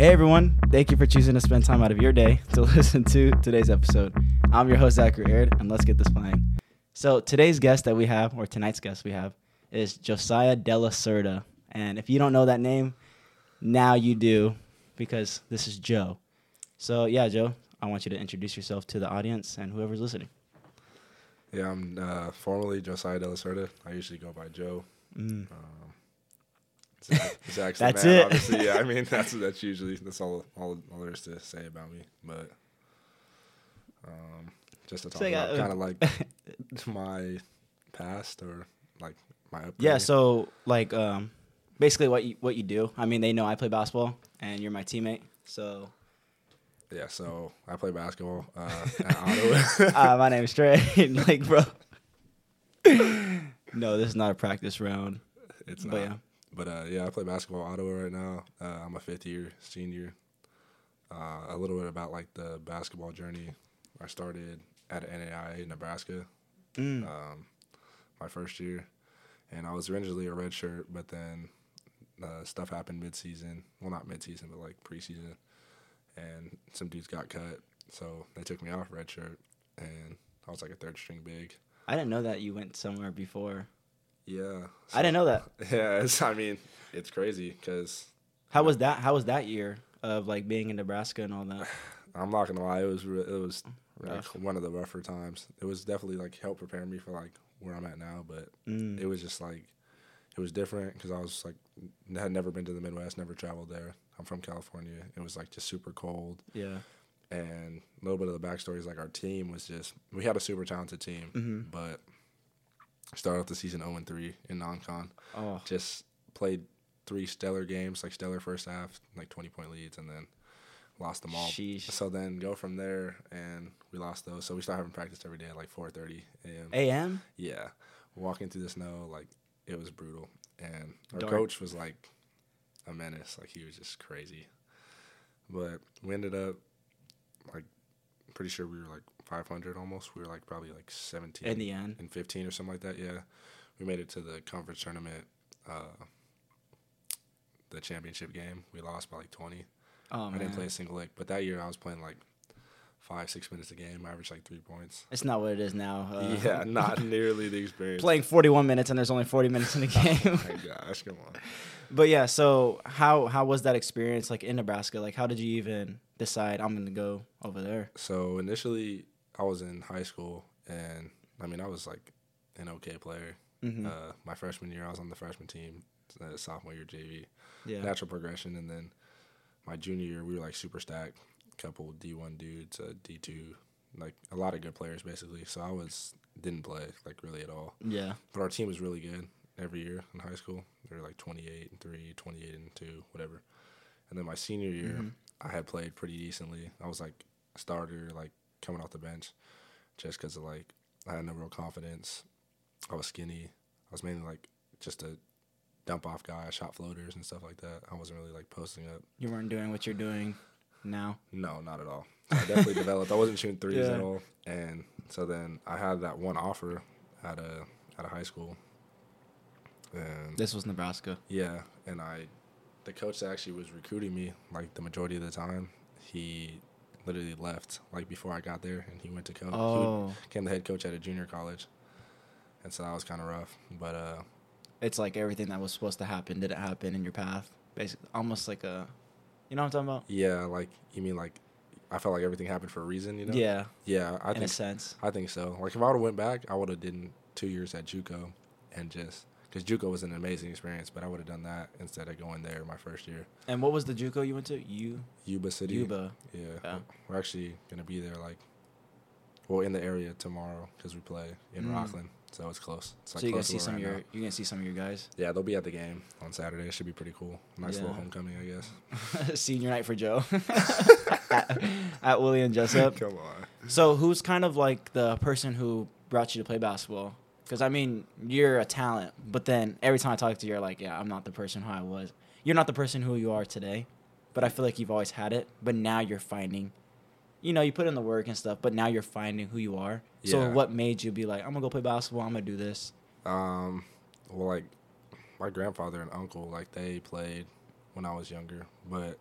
Hey everyone, thank you for choosing to spend time out of your day to listen to today's episode. I'm your host, Zachary Aird, and let's get this playing. So, today's guest that we have, or tonight's guest we have, is Josiah Delacerda. And if you don't know that name, now you do, because this is Joe. So, yeah, Joe, I want you to introduce yourself to the audience and whoever's listening. Yeah, I'm uh, formerly Josiah Delacerda. I usually go by Joe. Mm. Um, Zach's the That's it. Obviously, yeah. I mean, that's that's usually that's all all, all there is to say about me. But um, just to talk Say, about uh, kind of like my past or like my upbringing. Yeah, so like um basically what you what you do. I mean, they know I play basketball and you're my teammate. So yeah. So I play basketball uh, at Ottawa. uh, my name's Trey. like, bro. no, this is not a practice round. it's But not. But uh, yeah, I play basketball at Ottawa right now. Uh, I'm a fifth year senior. Uh, a little bit about like the basketball journey. I started at NAIA Nebraska, Mm. um, my first year, and I was originally a red shirt, but then uh, stuff happened midseason. Well, not midseason, but like preseason, and some dudes got cut, so they took me off red shirt, and I was like a third string big. I didn't know that you went somewhere before. Yeah, I didn't know that. Yeah, it's, I mean, it's crazy because How was that? How was that year of like being in Nebraska and all that? I'm not gonna lie, it was re- it was like one of the rougher times. It was definitely like helped prepare me for like where I'm at now, but Mm. it was just like it was different because I was like had never been to the Midwest, never traveled there. I'm from California. It was like just super cold, Yeah. and a little bit of the backstory is like our team was just we had a super talented team, Mhm. but started off the season 0 3 in non-con. Oh. Just played three stellar games, like stellar first half, like 20 point leads, and then lost them all. Sheesh. So then go from there, and we lost those. So we started having practice every day at like 4:30 a.m. AM? Yeah, walking through the snow, like it was brutal. And our Dark. coach was like a menace. Like he was just crazy. But we ended up like pretty sure we were like 500 almost. We were like probably like 17 In the end. and 15 or something like that. Yeah, we made it to the conference tournament. Uh, the championship game, we lost by like 20. Oh I man. didn't play a single lick, but that year I was playing like five, six minutes a game. I averaged like three points. It's not what it is now. Uh, yeah, not nearly the experience. Playing 41 minutes and there's only 40 minutes in the game. Oh my gosh, come on. But yeah, so how how was that experience like in Nebraska? Like how did you even decide I'm gonna go over there? So initially, I was in high school, and I mean, I was like an okay player. Mhm. Uh, my freshman year, I was on the freshman team. Uh, sophomore year, JV, yeah. natural progression, and then my junior year, we were like super stacked. Couple D one dudes, uh, D two, like a lot of good players basically. So I was didn't play like really at all. yeah. But our team was really good every year in high school. They were like 28 and 3, 28 and 2, whatever. And then my senior year, Mhm. I had played pretty decently. I was like a starter, like coming off the bench, just because of like I had no real confidence. I was skinny. I was mainly like just a dump off guy. I shot floaters and stuff like that. I wasn't really like posting up. You weren't doing what you're doing now. No, not at all. So I definitely developed. I wasn't shooting threes Yeah. at all. And so then I had that one offer at a at a high school. And This was Nebraska. yeah, and I, the coach that actually was recruiting me, like the majority of the time, he literally left like before I got there, and he went to coach. He Oh, became the head coach at a junior college, and so that was kind of rough. But uh, it's like everything that was supposed to happen didn't happen in your path. Basically, almost like a, you know what I'm talking about? yeah, like you mean like, I felt like everything happened for a reason, you know? Yeah, yeah, I in a think sense. I think so. Like if I would have went back, I would have did two years at JUCO, and just because JUCO was an amazing experience, but I would have done that instead of going there my first year. And what was the JUCO you went to? U Yuba City. Yuba. Yeah. Yeah. We're actually gonna be there like, well, in the area tomorrow because we play in Mm. Rocklin, so it's close. It's like so you're gonna see some of your now. you're gonna see some of your guys. Yeah, they'll be at the game on Saturday. It should be pretty cool. Nice little homecoming, I guess. Senior night for Joe at, at William Jessup. Come on. So who's kind of like the person who brought you to play basketball? Because I mean, you're a talent, but then every time I talk to you, you're like, yeah, I'm not the person who I was. You're not the person who you are today, but I feel like you've always had it. But now you're finding, you know, you put in the work and stuff, but now you're finding who you are. So what made you be like, I'm gonna go play basketball. I'm gonna do this. Um, well, like my grandfather and uncle, like they played when I was younger, but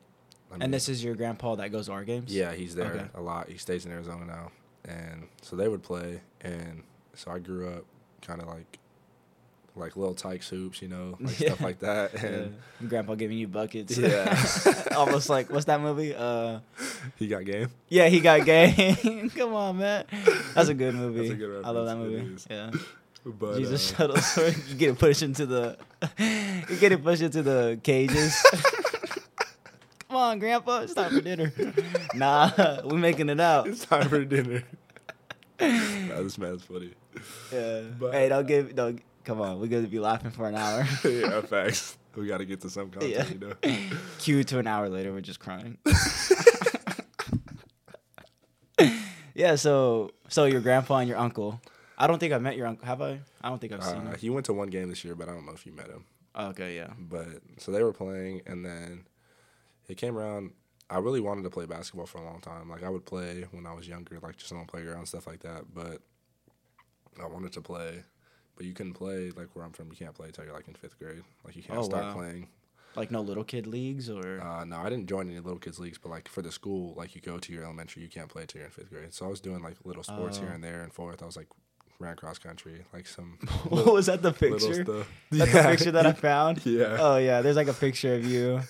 I mean, And this is your grandpa that goes to our games. yeah, he's there Okay. a lot. He stays in Arizona now, and so they would play, and so I grew up kind of like like little Tykes hoops, you know, like stuff like that, Yeah. Grandpa giving you buckets. Yeah. Almost like what's that movie? Uh, he got game. yeah, he got game. Come on, man. That's a good movie. That's a good I love that movie. Yeah. But Jesus uh, Shuttlesworth. You get it pushed into the. You get it pushed into the cages. Come on, Grandpa. It's time for dinner. Nah, we're making it out. it's time for dinner. nah, this man's funny. Yeah. But- hey, don't give. Don't. Come on, we're gonna be laughing for an hour. yeah, facts. We got to get to some content, Yeah. you know. Cue to an hour later, we're just crying. yeah. So, so your grandpa and your uncle. I don't think I met your uncle. Have I? I don't think I've seen Uh, him. he went to one game this year, but I don't know if you met him. Okay. Yeah. But so they were playing, and then it came around. I really wanted to play basketball for a long time. Like I would play when I was younger, like just on the playground stuff like that. But I wanted to play, but you couldn't play like where I'm from. You can't play until you're like in fifth grade. Like you can't Oh, start wow. playing. Like no little kid leagues or. Uh, no, I didn't join any little kids leagues, but like for the school, like you go to your elementary, you can't play till you're in fifth grade. So I was doing like little sports here Oh. and there and forth. I was like ran cross country, like some what was that? The picture. That's Yeah. the picture that I found. Yeah. Oh yeah, there's like a picture of you,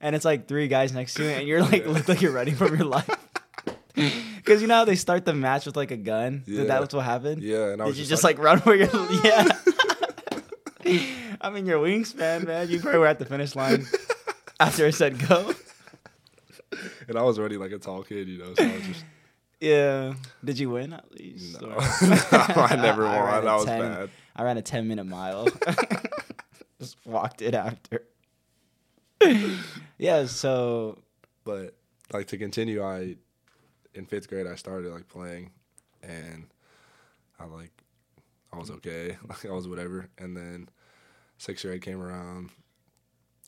and it's like three guys next to you, and you're like Yeah. look like you're running from your life. Because you know how they start the match with like a gun. Yeah. Did that was what happened? Yeah, and I Did was you just like, run where you're? Yeah. I mean, your wingspan, man. Man. You probably were at the finish line after I said go. and I was already like a tall kid, you know. So I was just Yeah. Did you win at least? no, or- I never I won. a That was 10 bad. I ran a 10 minute mile. Just walked it after. yeah, so But like to continue, I in fifth grade I started like playing, and I like I was okay, like I was whatever. And then sixth grade came around,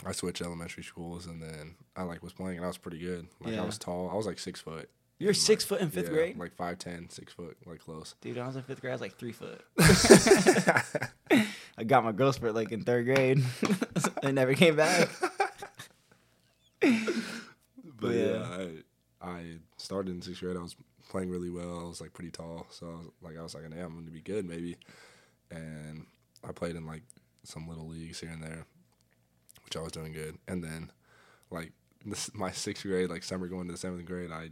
I switched elementary schools, and then I like was playing, and I was pretty good. Like Yeah. I was tall, I was like six foot. you're And, six like, foot in fifth yeah, grade? like five ten, six foot, like close. Dude, I was in fifth grade, I was like three foot. I got my growth spurt like in third grade. it never came back. But Yeah. yeah, I I started in sixth grade. I was playing really well. I was like pretty tall, so I was, like I was like, "Yeah, I'm going to be good, maybe." And I played in like some little leagues here and there, which I was doing good. And then, like this, my sixth grade, like summer going to the seventh grade, I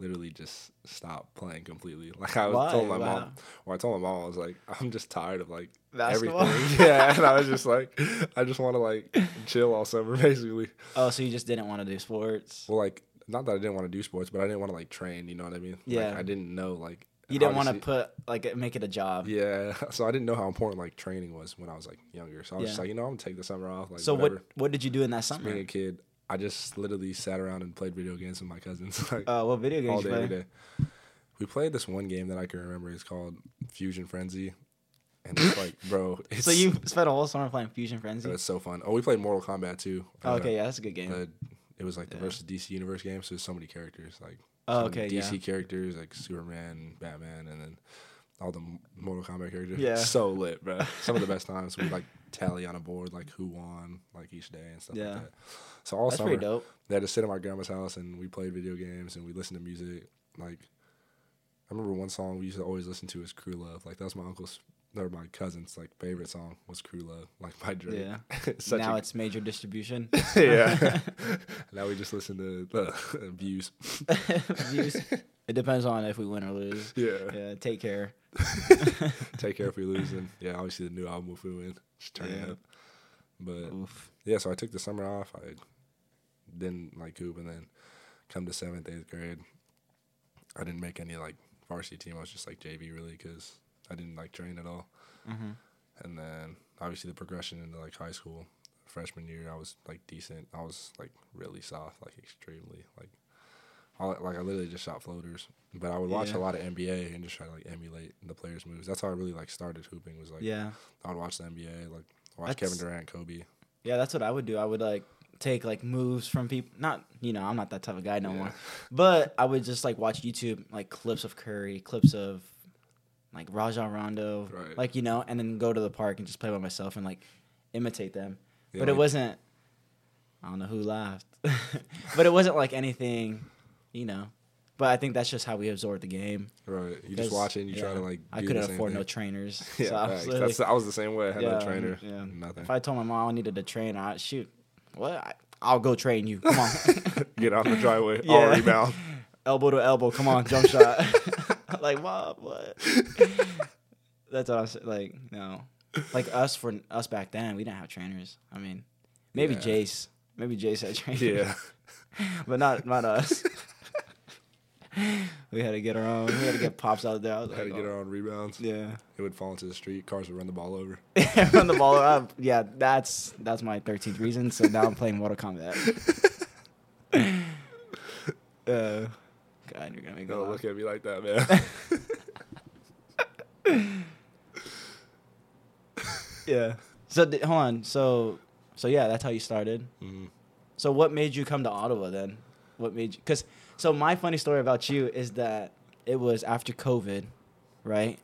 literally just stopped playing completely. Like I was Why? told my Wow. mom, or I told my mom, I was like, I'm just tired of like Basketball? everything. yeah, and I was just like, I just want to like chill all summer, basically. Oh, so you just didn't want to do sports? Well, like not that I didn't want to do sports, but I didn't want to like train. You know what I mean? Yeah. Like, I didn't know like You didn't want to put like make it a job. Yeah, so I didn't know how important like training was when I was like younger. So I was just like, you know, I'm gonna take the summer off. Like, so whatever. what what did you do in that summer? Being a kid, I just literally sat around and played video games with my cousins like Uh, what video all games you day, play? every day. We played this one game that I can remember. It's called Fusion Frenzy, and it's like, bro, it's So you spent a whole summer playing Fusion Frenzy? It's so fun. Oh, we played Mortal Kombat too. Oh, Uh, okay, yeah, that's a good game. the- it was like the Yeah. versus DC Universe game, so there's so many characters, like Oh, okay, DC yeah. characters like Superman, Batman, and then all the Mortal Kombat characters. Yeah. so lit, bro. Some of the best times we like tally on a board like who won like each day and stuff Yeah. like that. So all That's summer dope. they had to sit at my grandma's house and we played video games and we listened to music. Like I remember one song we used to always listen to is Crew Love. Like that was my uncle's or my cousin's like favorite song was Crew Love, like by Drake. Yeah. Now a- it's major distribution. yeah. now we just listen to uh, views. Views. It depends on if we win or lose. Yeah. Yeah, take care. Take care if we lose, and yeah, obviously the new album if we win, just turn it up. But Oof. yeah, so I took the summer off. I didn't like hoop, and then come to seventh, eighth grade, I didn't make any like varsity team. I was just like JV really because I didn't like train at all. hmm And then obviously the progression into like high school, freshman year, I was like decent. I was like really soft, like extremely like. All, like I literally just shot floaters, but I would watch Yeah. a lot of NBA and just try to like emulate the players' moves. That's how I really like started hooping. Was like Yeah. I would watch the NBA, like watch That's- Kevin Durant, Kobe. Yeah, that's what I would do. I would like take like moves from people. Not you know, I'm not that type of guy no Yeah. more. But I would just like watch YouTube like clips of Curry, clips of like Rajon Rondo, Right. like you know, and then go to the park and just play by myself and like imitate them. Yeah, but it wasn't. I don't know who laughed. but it wasn't like anything, you know. But I think that's just how we absorb the game. Right. You just watch it and you try to like. I couldn't afford no trainers. Yeah, so I was That's, I was the same way. I had no trainer. yeah. Nothing. if I told my mom I needed a trainer, I'd shoot, what? I, I'll go train you. Come on, Get out the driveway. Yeah. All rebound. elbow to elbow. Come on, jump shot. Like mom, what? That's what I'm saying. Like no, like us for us back then, we didn't have trainers. I mean, maybe Yeah. Jace, maybe Jace had trainers. Yeah. but not not us. we had to get our own. We had to get pops out there. I was Had to get oh, our own rebounds. Yeah, It would fall into the street. Cars would run the ball over. run the ball up. Yeah, that's that's my thirteenth reason. So now I'm playing Mortal Kombat. uh, God, you're gonna make Don't look at me like that, man. Yeah. So hold on. So so yeah, that's how you started. Mhm. So what made you come to Ottawa then? What made you? Because so my funny story about you is that it was after COVID, right?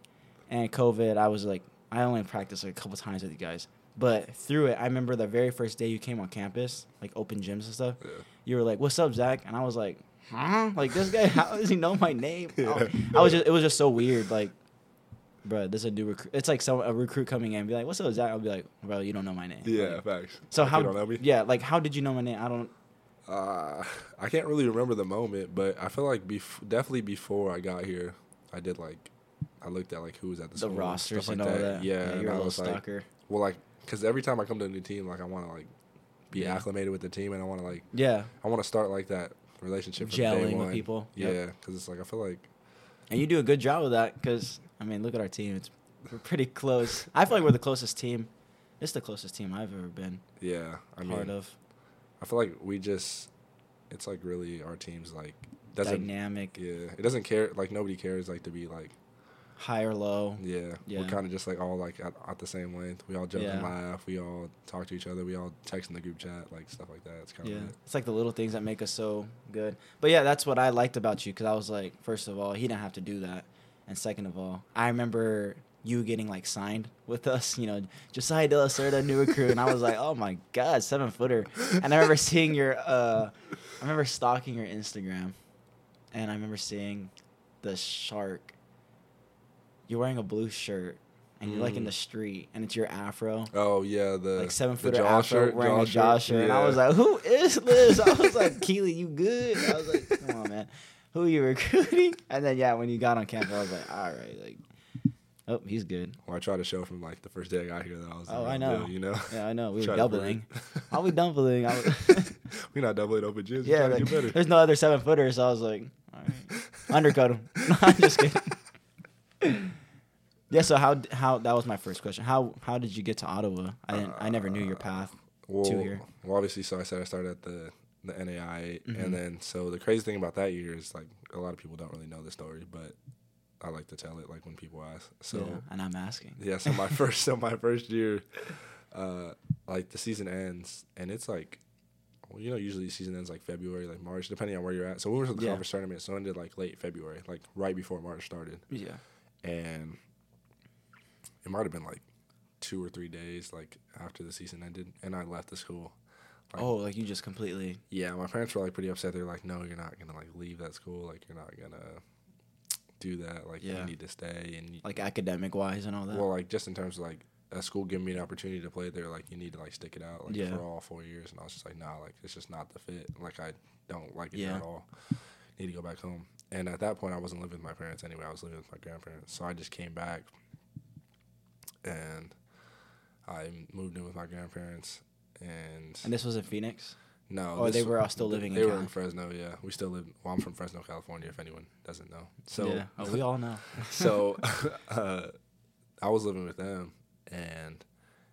And COVID, I was like, I only practiced like a couple times with you guys, but through it, I remember the very first day you came on campus, like open gyms and stuff. Yeah. You were like, "What's up, Zach?" And I was like, "Huh? Like this guy? How does he know my name?" Yeah. I was just, it was just so weird, like. Bro, this is a new recruit. It's like some a recruit coming in, and be like, "What's up, Zach?" I'll be like, "Bro, you don't know my name." Yeah, Like, facts. so Like, how? You don't know me? Yeah, like how did you know my name? I don't. Uh, I can't really remember the moment, but I feel like bef- definitely before I got here, I did like, I looked at like who was at the, the rosters and like all that. Yeah, and you're a little was like, stalker. well, like, because every time I come to a new team, like I want to like be Yeah. acclimated with the team, and I want to like, yeah, I want to start like that relationship gelling with people. Yeah, because it's like I feel like and you do a good job of that. Because I mean, look at our team; it's we're pretty close. I feel like we're the closest team. It's the closest team I've ever been yeah, I mean, part of. I feel like we just, it's like really our team's like doesn't. Dynamic, Yeah, it doesn't care. Like nobody cares. Like to be like high or low. Yeah, Yeah. we're kind of just like all like at, at the same length. We all joke and laugh. We all talk to each other. We all text in the group chat, like stuff like that. It's kind Yeah, of it's like the little things that make us so good. But yeah, that's what I liked about you because I was like, first of all, he didn't have to do that, and second of all, I remember you getting like signed with us. You know, Josiah Delacerda, new recruit, and I was like, oh my god, seven footer. And I remember seeing your, uh, I remember stalking your Instagram, and I remember seeing the shark. You're wearing a blue shirt. And you're like in Mm. the street, and it's your afro Oh yeah, the like seven jaw afro shirt, wearing jaw a jaw shirt. shirt. And I was like, who is this? I was like, Keely, you good? I was like, come on, man. Who are you recruiting? And then yeah, when you got on campus, I was like, all right, like, oh, he's good. well, I tried to show from like the first day I got here that I was. Oh, I know. deal, you know, Yeah, I know. We were Try to prove doubling. Are we doubling? I was, we not doubling open gyms. yeah, Yeah, like, there's no other seven footers, so I was like, all right, undercut him. No, I'm just kidding. Yeah. So how how that was my first question. How how did you get to Ottawa? I didn't. I never knew your path. well, here. well, obviously, so I said I started at the the NAI, Mhm. and then so the crazy thing about that year is like a lot of people don't really know the story, but I like to tell it like when people ask. So yeah, and I'm asking. Yeah, so my first so my first year, uh, like the season ends and it's like, well, you know, usually the season ends like February, like March, depending on where you're at. So we went to the Yeah. conference tournament, so it ended like late February, like right before March started, Yeah. and it might have been like two or three days like after the season ended, and I left the school. Like, Oh, like you just completely. yeah, my parents were like pretty upset. They're like, "No, you're not gonna like leave that school. Like you're not gonna do that. Like Yeah. you need to stay and you, like academic wise and all that. well, like just in terms of like a school giving me an opportunity to play there, like you need to like stick it out like Yeah. for all four years. And I was just like, nah, like it's just not the fit. Like I don't like it Yeah. at all. Need to go back home. And at that point, I wasn't living with my parents anyway. I was living with my grandparents. So I just came back, and I moved in with my grandparents. And, and this was in Phoenix. no, or they were all still living in They were Cali? in Fresno. Yeah, we still live. Well, I'm from Fresno, California. If anyone doesn't know. So yeah. Oh, we all know. so uh, I was living with them, and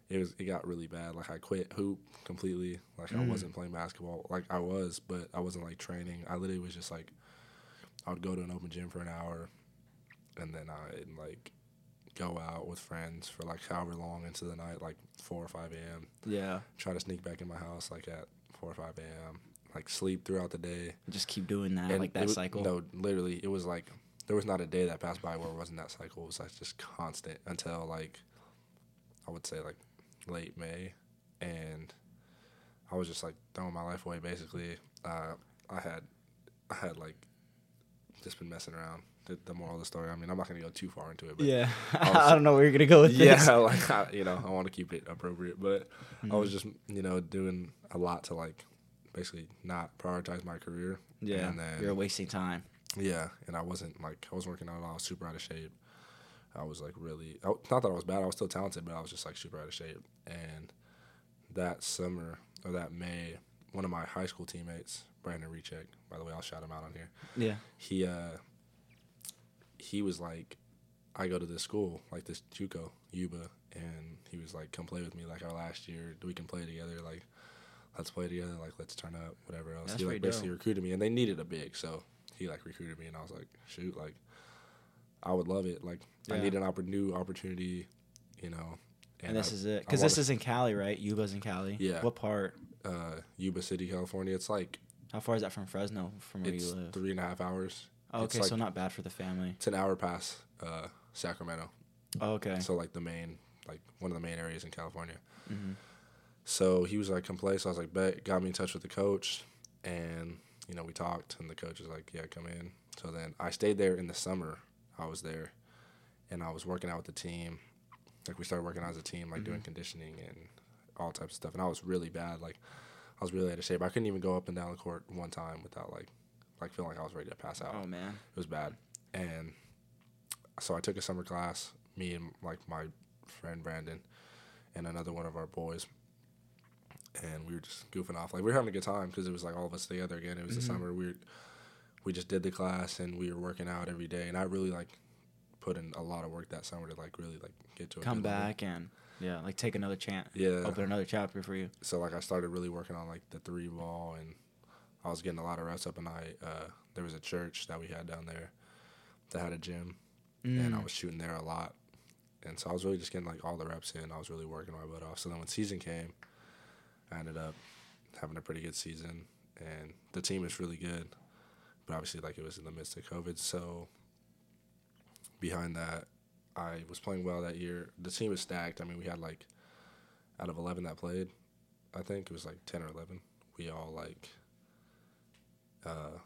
it was it got really bad. Like I quit hoop completely. Like I Mm. wasn't playing basketball. Like I was, but I wasn't like training. I literally was just like, I would go to an open gym for an hour, and then I'd like go out with friends for like however long into the night, like four or five a.m. yeah. Try to sneak back in my house like at four or five a.m. Like sleep throughout the day. Just keep doing that, And like that was- cycle. No, literally, it was like there was not a day that passed by where it wasn't that cycle. It was like just constant until like I would say like late May, and I was just like throwing my life away. Basically, uh, I had I had like just been messing around. The, the moral of the story. I mean, I'm not gonna go too far into it. But Yeah, was- I don't know where you're gonna go with yeah, this. like I, you know, I want to keep it appropriate, but I Mm-hmm. was just you know doing a lot to like basically not prioritize my career. Yeah, and then you're wasting time. yeah, and I wasn't like I was working out. I was super out of shape. I was like really I, not that I was bad. I was still talented, but I was just like super out of shape. And that summer or that May, one of my high school teammates, Brandon Recheck, by the way, I'll shout him out on here. Yeah. He uh he was like, I go to this school like this JUCO Yuba, and he was like, come play with me like our last year. We can play together. Like let's play together. Like let's turn up. Whatever else. That's he like pretty dope. basically recruited me, and they needed a big, so he like recruited me, and I was like, shoot, like I would love it. Like I need an oppor- new opportunity, you know. And, this I- is it, because this is in Cali, right? Yuba's in Cali. Yeah. What part? uh, Yuba City, California. It's like How far is that from Fresno? From where you live? three and a half hours. Oh, okay, so not bad for the family. It's an hour past uh, Sacramento. Oh, okay. So like the main, like one of the main areas in California. hmm So he was like, come play. So I was like, bet. Got me in touch with the coach, and you know we talked, and the coach was like, yeah, come in. So then I stayed there in the summer. I was there, and I was working out with the team. Like we started working out as a team, like doing conditioning and all types of stuff. And I was really bad. Like I was really out of shape. I couldn't even go up and down the court one time without like, like feeling like I was ready to pass out. Oh man. It was bad. And so I took a summer class, me and like my friend Brandon and another one of our boys. And we were just goofing off. Like we were having a good time because it was like all of us together again. It was the mm-hmm. summer. We were, we just did the class and we were working out every day. And I really like put in a lot of work that summer to like really like get to a Come good level. back and yeah, like take another chance. Yeah. Open another chapter for you. so like I started really working on like the three ball and I was getting a lot of reps up and I uh, there was a church that we had down there that had a gym and I Mm. was shooting there a lot. And so I was really just getting like all the reps in. I was really working my butt off. So then when season came I ended up having a pretty good season and the team is really good. But obviously like it was in the midst of COVID. So behind that I was playing well that year. The team was stacked. I mean we had like out of 11 that played I think it was like 10 or 11. We all like, uh,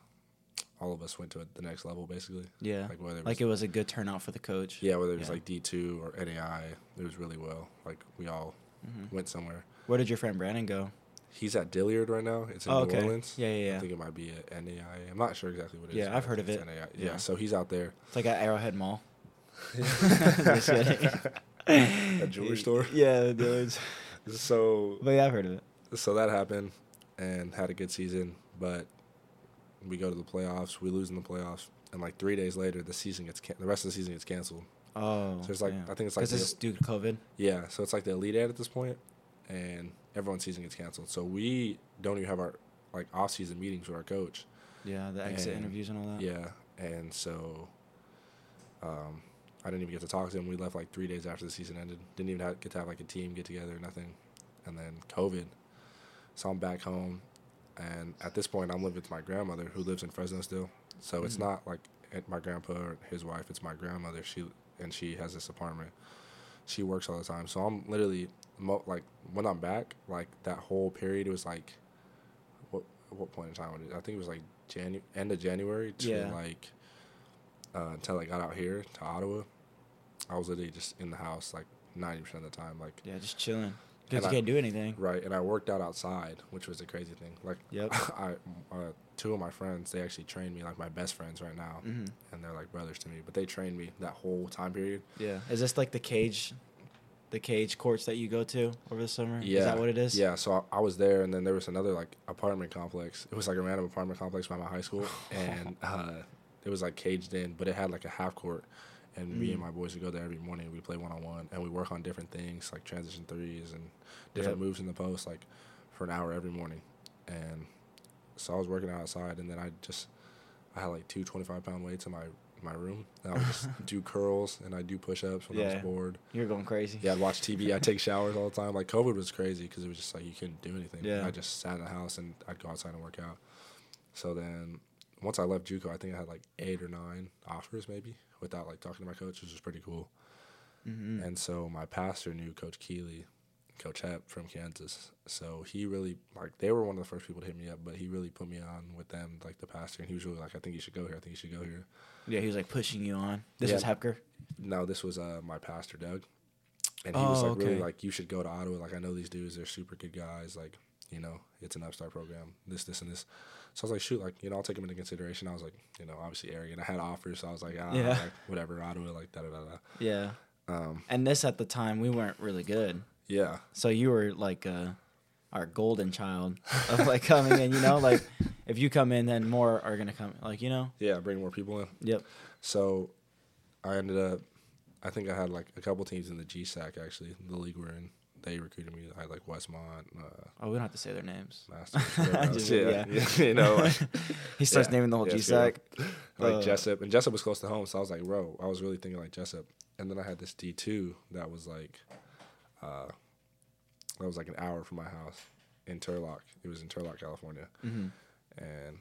all of us went to the next level basically. Yeah. Like whether it was, Like it was a good turnout for the coach. yeah, whether it was yeah. like D2 or NAI, it was really well. Like we all Mm-hmm. went somewhere. Where did your friend Brandon go? He's at Dillard right now. It's in Oh, New okay. Orleans. Yeah, yeah, I think it might be at NAI. I'm not sure exactly what it is. Yeah, I've heard of it. NAI. Yeah. Yeah, so he's out there. It's like at Arrowhead Mall. A jewelry store. Yeah, dudes. So But yeah, I've heard of it. so that happened and had a good season, but we go to the playoffs, we lose in the playoffs, and like three days later, the season gets can- the rest of the season gets canceled. Oh. So it's like yeah. I think it's like Because this is due to COVID. yeah, so it's like the elite eight at this point, and everyone's season gets canceled. So we don't even have our like off season meetings with our coach. Yeah, the exit And- interviews and all that. Yeah, and so um, I didn't even get to talk to him. We left like three days after the season ended. Didn't even have, get to have like a team get together, nothing. And then COVID. So I'm back home, and at this point, I'm living with my grandmother who lives in Fresno still. So it's Mhm. not like my grandpa or his wife. It's my grandmother. She and she has this apartment. She works all the time. So I'm literally mo- like when I'm back, like that whole period, it was like what what point in time? was it? I think it was like January, end of January to Yeah. like uh, until I got out here to Ottawa. I was literally just in the house like ninety percent of the time, like Yeah, just chilling. Because you I- can't do anything. right. And I worked out outside, which was a crazy thing. Like Yep. I uh, two of my friends, they actually trained me, like my best friends right now, hmm and they're like brothers to me. But they trained me that whole time period. Yeah. Is this like the cage, the cage courts that you go to over the summer? Yeah. Is that what it is? Yeah, so I, I was there, and then there was another like apartment complex. It was like a random apartment complex by my high school, and uh, it was like caged in, but it had like a half court. And me and Mm. my boys would go there every morning. We play one on one, and we work on different things like transition threes and different Yep. moves in the post, like for an hour every morning. And so I was working outside, and then I just I had like two 25 pound weights in my my room. And I would just do curls and I do push ups when I was bored. You're going crazy. Yeah, I'd watch TV. I'd take showers all the time. Like COVID was crazy because it was just like you couldn't do anything. Yeah. I just sat in the house and I'd go outside and work out. So then once I left JUCO, I think I had like eight or nine offers maybe without like talking to my coach, which was pretty cool. hmm And so my pastor knew Coach Keeley, Coach Hep from Kansas. So he really like they were one of the first people to hit me up, but he really put me on with them like the pastor, and he was really like, I think you should go here. I think you should go here. Yeah, he was like pushing you on. This Yeah. is Hepker. No, this was uh, my pastor Doug, and he was Oh, like really like you should go to Ottawa. Like I know these dudes, they're super good guys. Like you know, it's an upstart program. This, this, and this. So I was like, shoot, like you know, I'll take them into consideration. I was like, you know, obviously arrogant. I had offers, so I was like, ah, Yeah. like, whatever, Ottawa, like da da da da. Yeah. Um, And this at the time we weren't really good. yeah, So you were like uh, our golden child of like coming in. You know, like if you come in, then more are gonna come. Like you know. yeah, bring more people in. Yep. So I ended up, I think I had like a couple teams in the GSAC actually, the league we're in. They recruited me. I had like Westmont, uh, Oh, we don't have to say their names. Masters, Just- yeah, yeah. you know, like, he starts Yeah. naming the whole Yeah, GSAC. like Uh, Jessup, and Jessup was close to home, so I was like, bro, I was really thinking like Jessup, and then I had this D two that was like, uh, that was like an hour from my house in Turlock. It was in Turlock, California, hmm and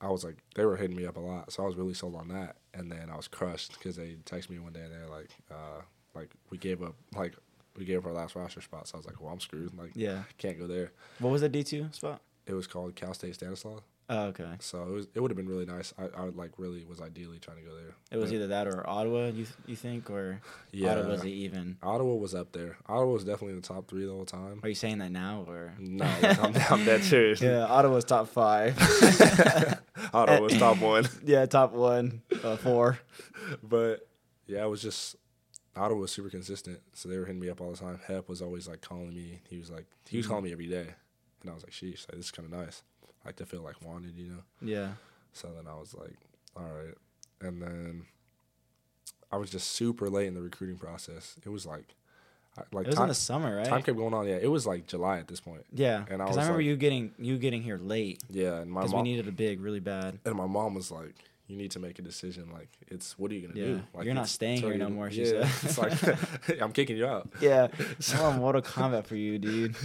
I was like, they were hitting me up a lot, so I was really sold on that, and then I was crushed because they texted me one day and they're like, uh, like we gave up, like we gave up our last roster spot, so I was like, well, I'm screwed, like Yeah. can't go there. What was the D two spot? It was called Cal State Stanislaus. Oh, okay. So it was it would have been really nice. I, I would like really was ideally trying to go there. It was But, either that or Ottawa. You you think or yeah. Ottawa's even? Ottawa was up there. Ottawa was definitely in the top three the whole time. Are you saying that now or? No, I'm, I'm dead serious. Yeah, Ottawa's top five. Ottawa was top one, yeah, top one, uh, four. but yeah, it was just Ottawa was super consistent. So they were hitting me up all the time. Hep was always like calling me. He was like he was Mhm. calling me every day, and I was like, sheesh, like, this is kind of nice. I Like to feel like wanted, you know. Yeah. So then I was like, all right. And then I was just super late in the recruiting process. It was like, I- like It was in time, the summer, right? time kept going on. Yeah, it was like July at this point. yeah, and I I, remember like- you getting you getting here late Yeah, and my because we needed a big really bad. and my mom was like, "You need to make a decision. Like, it's what are you gonna Yeah, do? Like, you're not staying here no more," she yeah, said. it's like I'm kicking you out. Yeah, so on Mortal Kombat for you, dude.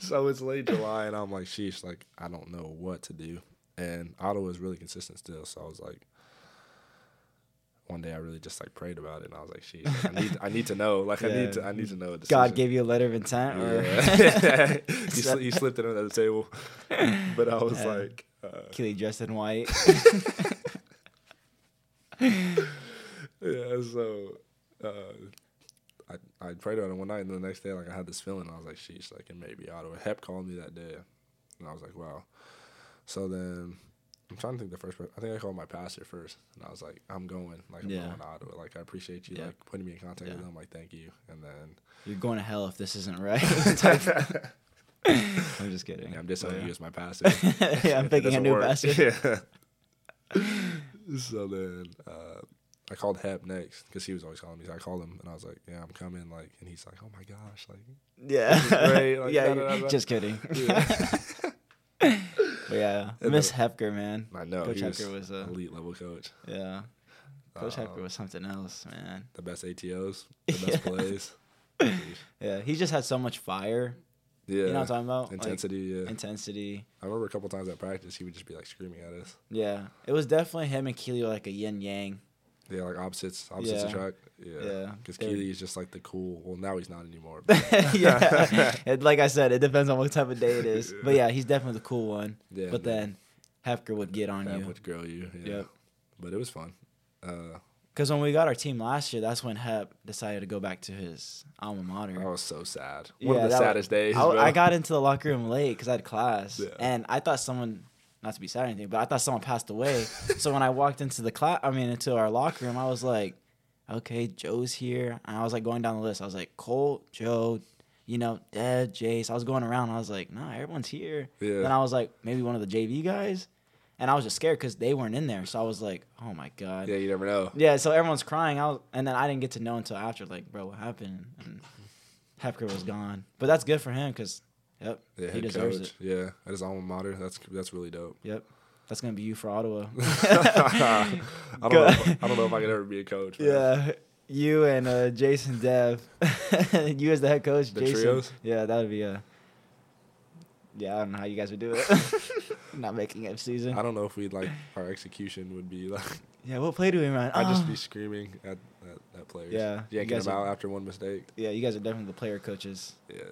so it's late July, and I'm like, sheesh, like I don't know what to do. And Ottawa is really consistent still, so I was like, one day I really just like prayed about it, and I was like, sheesh, like, I need, I need to know, like I need to, I need to know. God gave you a letter of intent, or Yeah. he, sli- he slipped it under the table, but I was Yeah. like, uh, Keely dressed in white. yeah. So uh, I I prayed about it one night, and the next day, like I had this feeling. I was like, sheesh, like it may be Ottawa. Hep called me that day, and I was like, wow. So then. I'm trying to think the first. I think I called my pastor first, and I was like, "I'm going. Like, I'm Yeah. going to Ottawa. Like, I appreciate you Yeah. like putting me in contact Yeah. with them. Like, thank you." And then You're going to hell if this isn't right. I'm just kidding. Yeah, I'm just But, you as my pastor. yeah, I'm picking a new work. pastor. Yeah. So then uh, I called Hep next because he was always calling me. So I called him and I was like, "Yeah, I'm coming." Like, and he's like, "Oh my gosh!" Like, Yeah. This like, yeah. da, da, da, da. Just kidding. Yeah. But yeah, And Miss then- Hepker, man. I know Coach he was, Hepker was uh, elite level coach. yeah. Coach Uh, Hepker was something else, man. the best ATOs, the best Yeah. plays. Yeah, he just had so much fire. Yeah, You know what I'm talking about? Like, intensity. yeah, intensity. I remember a couple times at practice he would just be like screaming at us. Yeah, it was definitely him and Keely were like a yin yang. Yeah, like opposites, opposites Yeah. attract. Yeah, Yeah. Because They're- Keely is just like the cool. Well, now he's not anymore. yeah, it, like I said, it depends on what type of day it is. Yeah. But yeah, he's definitely the cool one. Yeah, but then Hepker would get on that you. would grill you. Yeah. Yep. But it was fun. Uh, Because when we got our team last year, that's when Hep decided to go back to his alma mater. I was so sad. One Yeah, of the saddest days. I. I got into the locker room late because I had class, Yeah. and I thought someone, not to be sad or anything, but I thought someone passed away. so when I walked into the class, I mean into our locker room, I was like, okay, Joe's here, and I was like going down the list. I was like Colt, Joe, you know, Dad, Jace. I was going around. I was like, nah, everyone's here. Yeah. Then I was like, maybe one of the JV guys, and I was just scared because they weren't in there. So I was like, oh my god. yeah, you never know. Yeah, so everyone's crying. I was, and then I didn't get to know until after, like, bro, what happened? And Hepker was gone, but that's good for him because, yep, Yeah, he deserves coach. it. Yeah, at his alma mater. That's that's really dope. Yep, that's gonna be you for Ottawa. I don't Go- know. If, I don't know if I could ever be a coach. man. yeah, you and uh, Jason Dev, you as the head coach. The Jason, trios? Yeah, that would be a. Yeah, I don't know how you guys would do it. Not making it season. I don't know if we'd like our execution would be like. Yeah, what play do we run? I'd just Oh. be screaming at, at, at players. Yeah, you yanking guys them are- out after one mistake. Yeah, you guys are definitely the player coaches. Yeah,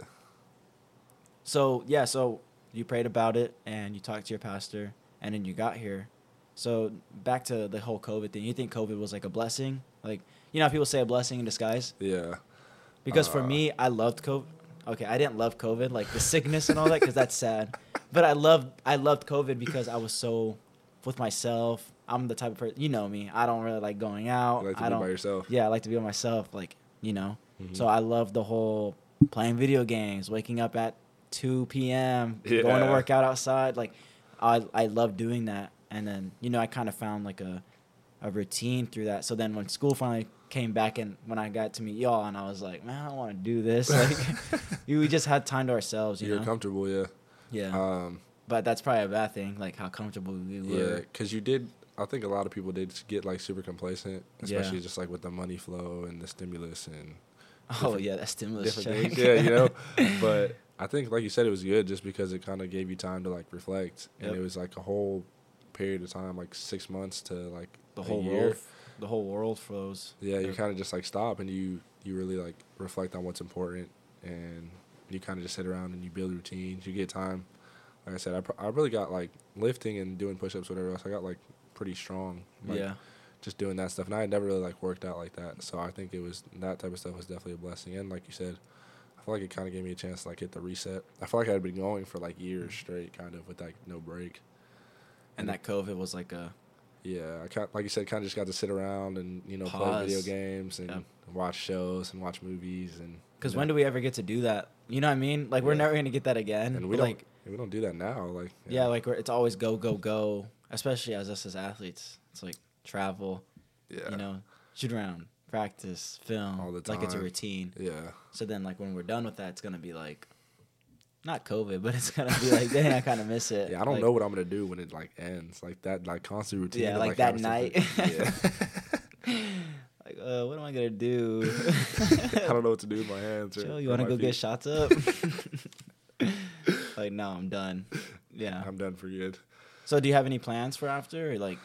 So yeah, so you prayed about it and you talked to your pastor, and then you got here. So back to the whole COVID thing. You think COVID was like a blessing? Like you know, how people say a blessing in disguise. yeah, Because for Uh. me, I loved COVID. Okay, I didn't love COVID, like the sickness and all that, because that's sad. But I loved I loved COVID because I was so with myself. I'm the type of person you know me. I don't really like going out. you like to I be don't. by yourself. Yeah, I like to be by myself. Like you know. Mhm. So I love the whole playing video games, waking up at 2 p.m., going to work out outside. Like, I I love doing that. And then you know I kind of found like a a routine through that. So then when school finally came back and when I got to meet y'all, and I was like, man, I don't want to do this. Like, we just had time to ourselves. You You're know. comfortable, yeah. yeah. Um, but that's probably a bad thing. Like how comfortable we were. yeah, because you did. I think a lot of people did get like super complacent, Yeah. especially just like with the money flow and the stimulus and Oh yeah, that stimulus check. things. Yeah, you know. But I think, like you said, it was good just because it kind of gave you time to like reflect, and Yep. it was like a whole period of time, like six months to like the whole year. world, the whole world froze. Yeah, you kind of just like stop and you you really like reflect on what's important, and you kind of just sit around and you build routines. You get time. Like I said, I, pr- I really got like lifting and doing push-ups, whatever else. I got like pretty strong. Like, yeah. just doing that stuff. And I had never really like worked out like that. So I think it was that type of stuff was definitely a blessing. And like you said, I feel like it kind of gave me a chance to like hit the reset. I feel like I had been going for like years straight, kind of with like no break. And that COVID was like a Yeah, I kind like you said, kind of just got to sit around and you know play video games and Yep. watch shows and watch movies and. Because you when do we ever get to do that? You know what I mean? Like we're Yeah. never gonna get that again. And we don't. like we don't do that now. Like yeah, like we're, it's always go go go. Especially as us as athletes, it's like travel. yeah, You know, shoot around, practice, film. All the time. Like it's a routine. yeah, So then, like when we're done with that, it's gonna be like, not COVID, but it's gonna be like, dang, I kind of miss it. yeah. I don't Like, know what I'm gonna do when it like ends. Like that, like constant routine. Yeah, of, like that night. yeah. Like, uh, what am I gonna do? I don't know what to do with my hands. Joe, you want to my go get shots up? like, no, I'm done. Yeah. I'm done for good. So, do you have any plans for after? Or like,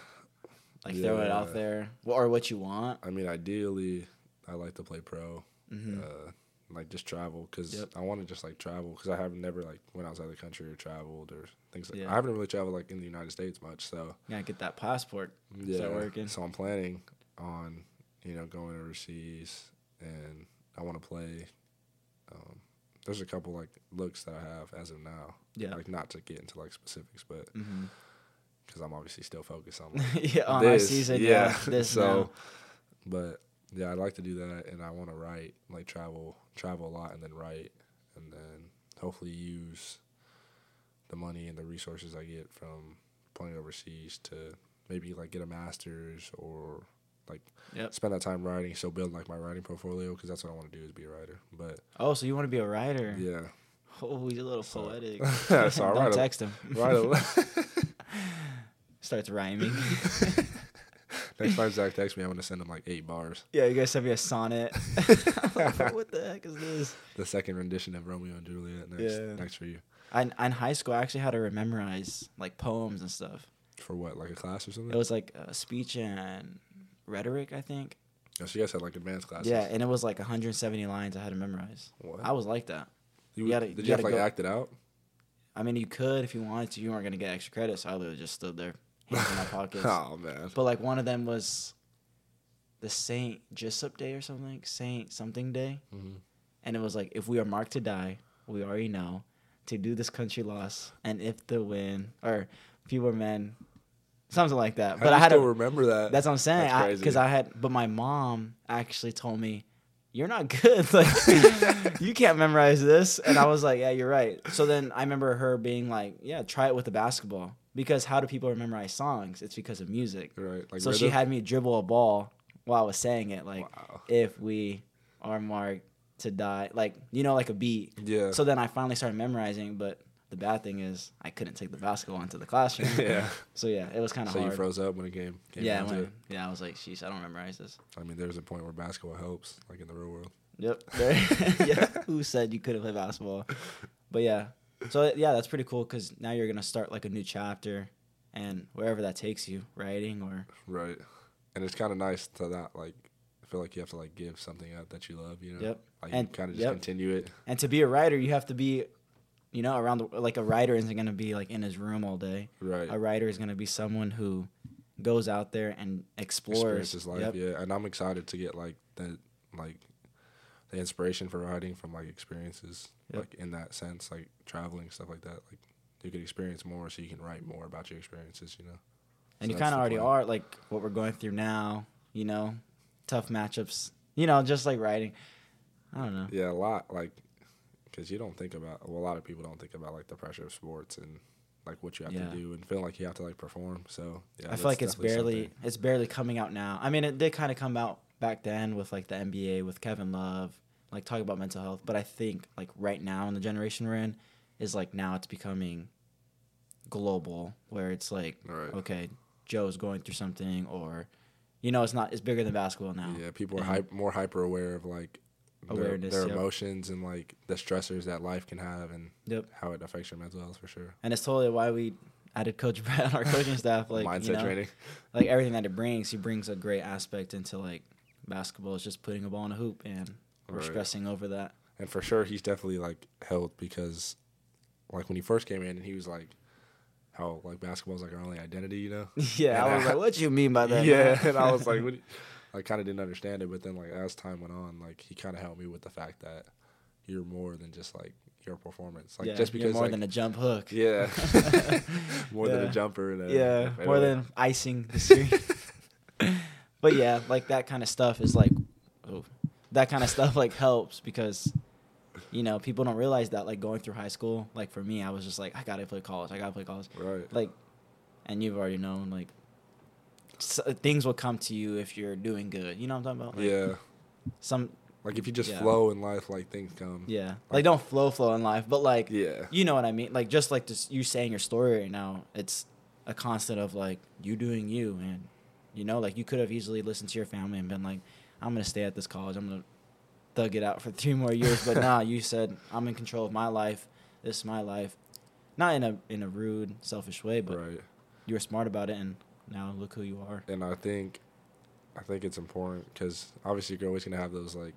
like throw it out there, or what you want? I mean, ideally, I like to play pro, hmm uh, like just travel, because Yep. I want to just like travel, because I have never like went outside the country or traveled or things like. Yeah. I haven't really traveled like in the United States much, so Yeah, get that passport. yeah. Start working. So I'm planning on you know going overseas, and I want to play. Um, there's a couple like looks that I have as of now. Yeah. Like not to get into like specifics, but because I'm obviously still focused on like, yeah, on this, season. Yeah, this so, now. but yeah, I'd like to do that, and I want to write, like travel, travel a lot, and then write, and then hopefully use the money and the resources I get from playing overseas to maybe like get a master's or like Yep. spend that time writing, so build like my writing portfolio because that's what I want to do is be a writer. But Oh, so you want to be a writer? yeah, Oh, he's a little So- poetic. so I Don't write a- text him. write a, Starts rhyming. Next time Zach texts me, I'm gonna send him like eight bars. yeah, you guys send me a sonnet. what the heck is this? The second rendition of Romeo and Juliet next, Yeah. next for you. I, in high school, I actually had to memorize like poems and stuff. For what, like a class or something? It was like uh, speech and rhetoric, I think. Oh, so you guys had like advanced classes. Yeah, and it was like 170 lines I had to memorize. What? I was like that. you, you gotta- did you you, have to like go- act it out? I mean, you could if you wanted to. You weren't gonna get extra credit, so I literally just stood there, hands in my pockets. oh man. But like one of them was the Saint Jessup Day or something, Saint something Day, Mhm. and it was like if we are marked to die, we already know to do this country loss, and if the win or fewer men, something like that. How but I had still to, remember that. that's what I'm saying because I, had, but my mom actually told me. You're not good. Like you can't memorize this. And I was like, Yeah, you're right. So then I remember her being like, Yeah, try it with the basketball. Because how do people memorize songs? It's because of music right. Like so she had me dribble a ball while I was saying it, like Wow. if we are marked to die, like you know, like a beat. Yeah. So then I finally started memorizing, but the bad thing is I couldn't take the basketball into the classroom. yeah. So yeah, it was kind of So hard. you froze up when a game came yeah, when, it. yeah, I was like, sheesh, I don't memorize this. I mean, there's a point where basketball helps, like in the real world. Yep. yeah. Who said you couldn't play basketball? But yeah. So yeah, that's pretty cool because now you're gonna start like a new chapter, and wherever that takes you, writing or Right. And it's kind of nice to not like I feel like you have to like give something up that you love. You know. Yep. Like And- kind of just yep. continue it. And to be a writer, you have to be, you know, around the like a writer isn't gonna be like in his room all day. Right. A writer is gonna be someone who goes out there and explores. experiences life. Yep. Yeah, and I'm excited to get like that like the inspiration for writing from like experiences, Yep. like in that sense, like traveling stuff like that. Like you can experience more, so you can write more about your experiences. You know. And So you kind of already plan. are like what we're going through now. You know, tough matchups. You know, just like writing. I don't know. Yeah, a lot like because you don't think about well, a lot of people don't think about like the pressure of sports and like what you have Yeah. to do and feel like you have to like perform. So yeah, I feel like it's barely something. it's barely coming out now. I mean, it did kind of come out back then with like the NBA with Kevin Love, like talking about mental health. But I think like right now in the generation we're in, is like now it's becoming global, where it's like Right. okay, Joe's going through something, or you know, it's not it's bigger than basketball now. Yeah, people are more hyper aware of like their, Awareness, their yep. emotions and like the stressors that life can have and Yep. how it affects your mental health for sure. And it's totally why we added Coach Brad on our coaching staff. Like Mindset you know, training. like everything that it brings, he brings a great aspect into like basketball. is just putting a ball in a hoop, and we're Right. stressing over that. And for sure, he's definitely like helped because, like when he first came in, and he was like, how like basketball's like our only identity, you know? Yeah, And I was I- like, "What do you mean by that?" yeah, man?" and I was like, what I kind of didn't understand it, but then like as time went on, like he kind of helped me with the fact that you're more than just like your performance, like yeah, just you're because more like, than a jump hook. yeah, more than a jumper and a yeah, more than icing the series. But yeah, like that kind of stuff is like, oh, that kind of stuff like helps because, you know, people don't realize that like going through high school. Like for me, I was just like, I gotta play college. I gotta play college. right. Like, and you've already known like. s uh, things will come to you if you're doing good. You know what I'm talking about? Like, yeah, Some like if you just Yeah. flow in life, like things come. yeah. Like don't flow flow in life, but like Yeah. you know what I mean? Like just like just you saying your story right now, it's a constant of like you doing you and you know, like you could have easily listened to your family and been like, I'm gonna stay at this college, I'm gonna thug it out for three more years. But nah, you said I'm in control of my life. This is my life. Not in a in a rude, selfish way, but right. you were smart about it and now look who you are. and I think, I think it's important because obviously you're always gonna have those like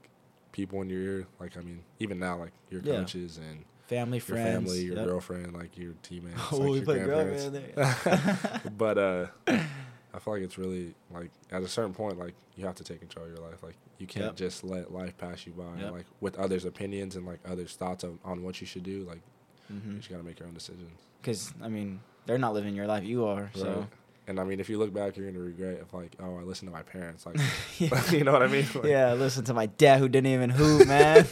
people in your ear. Like I mean, even now, like your Yeah. coaches and Family, your friends. family, your yep. girlfriend, like your teammates, Oh, like we your put grandparents. girlfriend in there. but uh, I feel like it's really like at a certain point, like you have to take control of your life. Like you can't Yep. just let life pass you by. Yep. Like with others' opinions and like others' thoughts on, on what you should do. Like you Mhm. just gotta make your own decisions. Because I mean, they're not living your life. You are. So. And I mean, if you look back, you're gonna regret if like, oh, I listened to my parents. Like, Yeah. you know what I mean? Like, yeah, listen to my dad who didn't even hoop, man.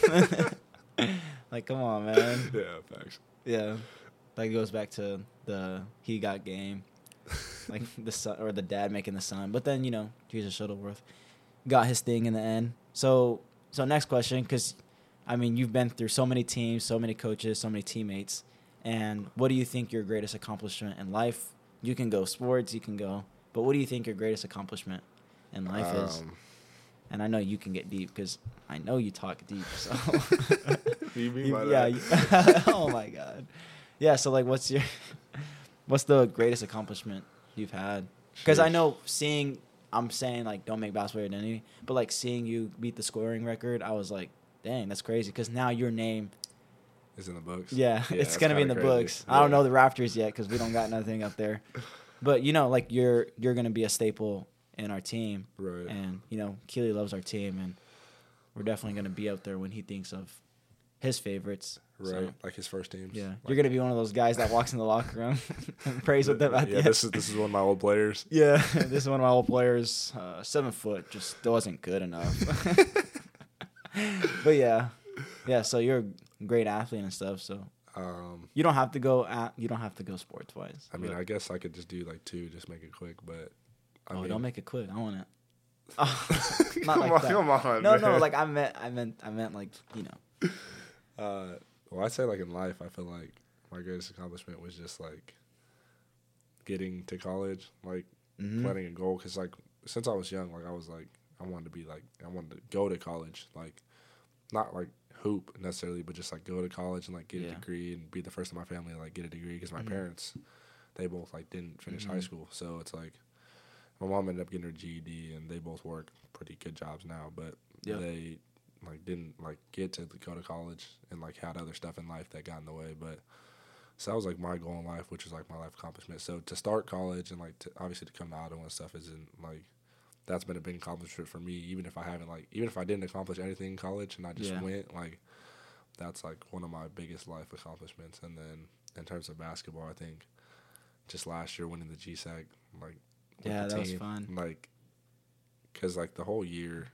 like, come on, man. Yeah, facts. Yeah, that goes back to the he got game, like the son or the dad making the son. But then you know, Jesus Shuttlesworth got his thing in the end. So, so next question, because I mean, you've been through so many teams, so many coaches, so many teammates, and what do you think your greatest accomplishment in life? You can go sports, you can go, but what do you think your greatest accomplishment in life is? Um, And I know you can get deep because I know you talk deep. So you mean by yeah. that? you- oh my god. Yeah. So like, what's your what's the greatest accomplishment you've had? Because I know seeing, I'm saying like don't make basketball your identity, but like seeing you beat the scoring record, I was like, dang, that's crazy. Because now your name, is in the books. yeah, it's gonna be in the crazy. books. I don't know the Raptors yet because we don't got nothing up there. But you know, like you're you're gonna be a staple in our team. Right. And you know, Keely loves our team, and we're definitely gonna be out there when he thinks of his favorites. Right. So, like his first teams. yeah, Like, you're gonna be one of those guys that walks in the locker room and prays with them at the yeah, end. this is this is one of my old players. yeah, this is one of my old players. Uh, seven foot, just wasn't good enough. but yeah, yeah. So you're a great athlete and stuff. So Um, you don't have to go at. You don't have to go sports wise. I mean, I guess I could just do like two, just make it quick. But I oh, mean, don't make it quick. I want it. Oh, not come like on, that. come on. No, no. Like I meant, I meant, I meant like you know. Uh, well, I'd say like in life, I feel like my greatest accomplishment was just like getting to college, like Mhm. planning a goal. Cause like since I was young, like I was like I wanted to be like I wanted to go to college, like not like hoop necessarily, but just like go to college and like get Yeah. a degree and be the first in my family to like get a degree. Cause my Mhm. parents, they both like didn't finish high Mhm. school, so it's like my mom ended up getting her GED, and they both work pretty good jobs now. But Yep. they like didn't like get to go to college and like had other stuff in life that got in the way. But so that was like my goal in life, which was like my life accomplishment. So to start college and like to, obviously to come to Ottawa and stuff isn't like that's been a big accomplishment for me. Even if I haven't like even if I didn't accomplish anything in college and I just Yeah. went like that's like one of my biggest life accomplishments. And then in terms of basketball, I think just last year winning the GSAC like Yeah, that was fun. Like, cause like the whole year,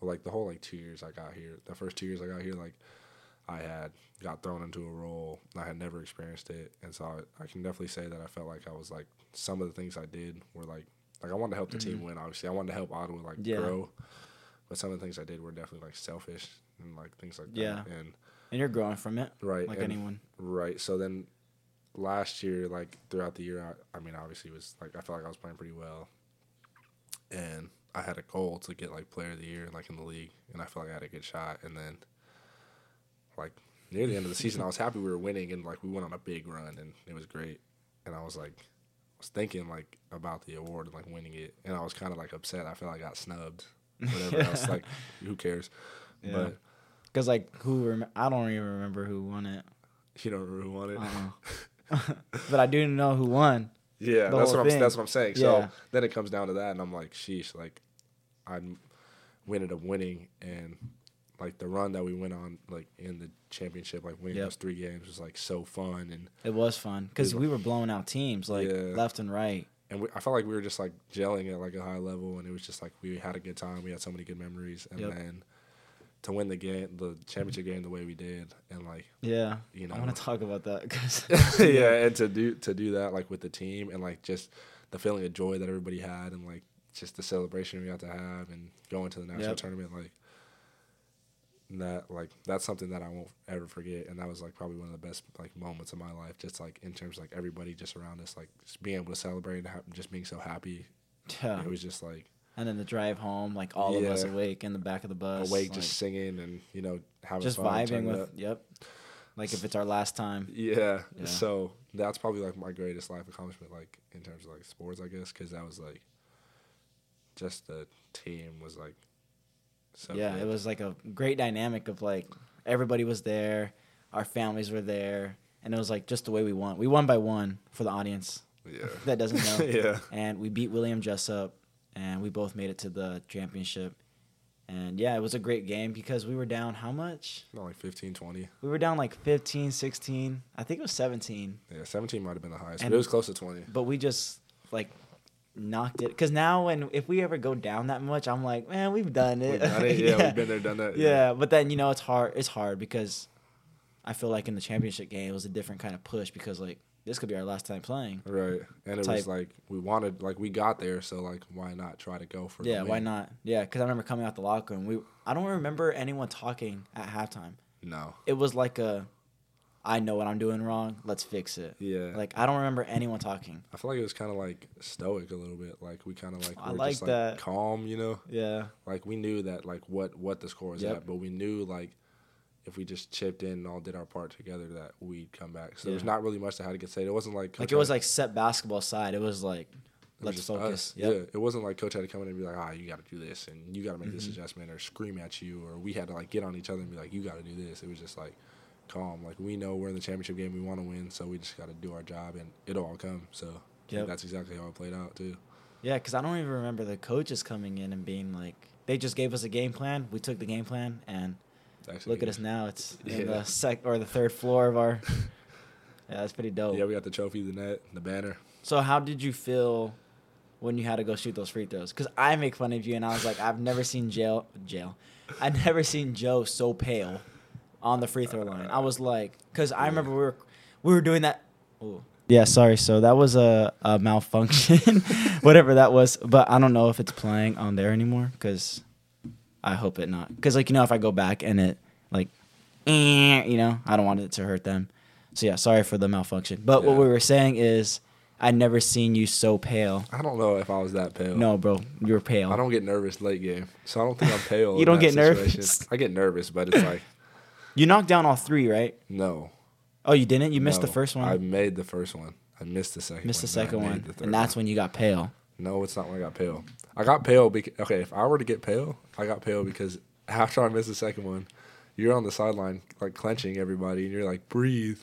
well, like the whole like two years I got here, the first two years I got here, like I had got thrown into a role. I had never experienced it, and so I, I can definitely say that I felt like I was like some of the things I did were like like I wanted to help the team win. Obviously, I wanted to help Ottawa like Mm-hmm. Yeah. grow, but some of the things I did were definitely like selfish and like things like Yeah. that. And And you're growing from it, right, like and- anyone. Right. So then last year, like throughout the year, I, I mean, obviously, it was like I felt like I was playing pretty well, and I had a goal to get like player of the year, like in the league, and I felt like I had a good shot. And then, like near the end of the season, I was happy we were winning, and like we went on a big run, and it was great. And I was like, I was thinking like about the award and like winning it, and I was kind of like upset. I felt like I got snubbed. Whatever else, like who cares? Yeah. But Because like who? Rem- I don't even remember who won it. you don't remember who won it. Uh-uh. but I do know who won. Yeah, that's what I'm. thing. That's what I'm saying. Yeah. So then it comes down to that, and I'm like, sheesh, like, I we ended up winning, and like the run that we went on, like in the championship, like winning Yep. those three games was like so fun, and It was fun because we were blowing out teams like Yeah. left and right. and we, I felt like we were just like gelling at like a high level, and it was just like we had a good time. We had so many good memories, and Yep. then to win the game, the championship game the way we did, and like Yeah, you know, I want to talk about that because yeah, and to do to do that like with the team and like just the feeling of joy that everybody had and like just the celebration we got to have and going to the national Yep. tournament like that like that's something that I won't ever forget and that was like probably one of the best like moments of my life just like in terms of like everybody just around us like just being able to celebrate and ha- just being so happy yeah. it was just like And then the drive home, like all of us awake in the back of the bus, awake like, just singing and you know having just fun, vibing with. up. Yep. Like if it's our last time. Yeah. Yeah. So that's probably like my greatest life accomplishment, like in terms of like sports, I guess, because that was like just the team was like. So yeah, good. it was like a great dynamic of like everybody was there, our families were there, and it was like just the way we won. We won by one for the audience Yeah. that doesn't know. yeah. and we beat William Jessup, and we both made it to the championship. And yeah, it was a great game because we were down how much? Not like 15, 20. We were down like 15, 16. I think it was 17. Yeah, 17 might have been the highest, And- but it was close to 20. But we just like knocked it. Because now, when if we ever go down that much, I'm like, man, we've done it. We've done it. Yeah, we've been there, done that. Yeah, but then you know it's hard. It's hard because I feel like in the championship game it was a different kind of push because like this could be our last time playing. Right. And it Type. was like, we wanted, like, we got there, so, like, why not try to go for Yeah, why not? Yeah, because I remember coming out the locker room. We I don't remember anyone talking at halftime. No. It was like a, I know what I'm doing wrong. Let's fix it. Yeah. Like I don't remember anyone talking. I feel like it was kind of like stoic a little bit. Like, we kind of, like, I were like just, like, that. calm, you know? Yeah. like we knew that like what what the score was Yep. at, but we knew like if we just chipped in and all did our part together that we'd come back. So there's Yeah. not really much that had to get said. It wasn't like Like it was like set basketball side. It was like it was let's just focus. us. Yep. Yeah, it wasn't like coach had to come in and be like, ah, you got to do this and you got to make this Mm-hmm. adjustment or scream at you or we had to like get on each other and be like, you got to do this. It was just like calm. Like we know we're in the championship game, we want to win, so we just got to do our job and it'll all come. So Yep. that's exactly how it played out too. Yeah, because I don't even remember the coaches coming in and being like, they just gave us a game plan. We took the game plan and Actually, look at us now. It's in Yeah. the sec or the third floor of our. yeah, that's pretty dope. Yeah, we got the trophy, the net, the banner. So how did you feel when you had to go shoot those free throws? Because I make fun of you, and I was like, I've never seen jail jail. I've never seen Joe so pale on the free throw line. I was like, because I remember we were we were doing that. Ooh. Yeah, sorry. So that was a, a malfunction, whatever that was. But I don't know if it's playing on there anymore. Because I hope it not. Because like you know, if I go back and it like, eh, you know, I don't want it to hurt them. So yeah, sorry for the malfunction. But what we were saying is, I'd never seen you so pale. I don't know if I was that pale. No, bro, you were pale. I don't get nervous late game, so I don't think I'm pale. You don't get nervous? I get nervous, but it's like You knocked down all three, right? no. Oh, you didn't. You missed the first one. I made the first one. I missed the second. missed the one, but I second one, the and that's one. when you got pale. No, it's not when I got pale. I got pale because okay, if I were to get pale, I got pale because after I missed the second one, you're on the sideline like clenching everybody, and you're like, breathe.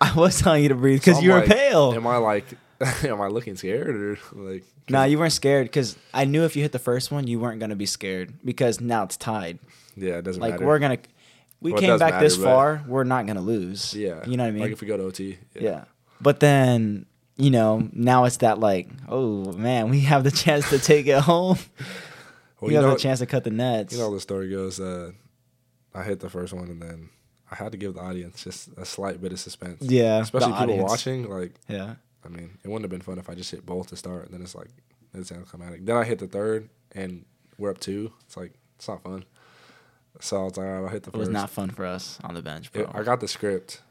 I was telling you to breathe because So you were like, pale. Am I like, am I looking scared or like? Nah, you weren't scared because I knew if you hit the first one, you weren't gonna be scared because now it's tied. Yeah, it doesn't Like matter. Like we're gonna, we Well, came back this matter, but- far. We're not gonna lose. yeah, you know what I mean. Like if we go to OT. yeah. But then you know now it's that like, oh man, we have the chance to take it home. Well, we you have know, the chance to cut the nets. you know the story goes. Uh, I hit the first one and then I had to give the audience just a slight bit of suspense. yeah, especially people audience. watching. Like, Yeah, I mean, it wouldn't have been fun if I just hit both to start, and then it's like it's anticlimactic. Then I hit the third, and we're up two. It's like it's not fun. So I was like, all right, I'll hit the it was first. not fun for us on the bench, bro. It- I got the script.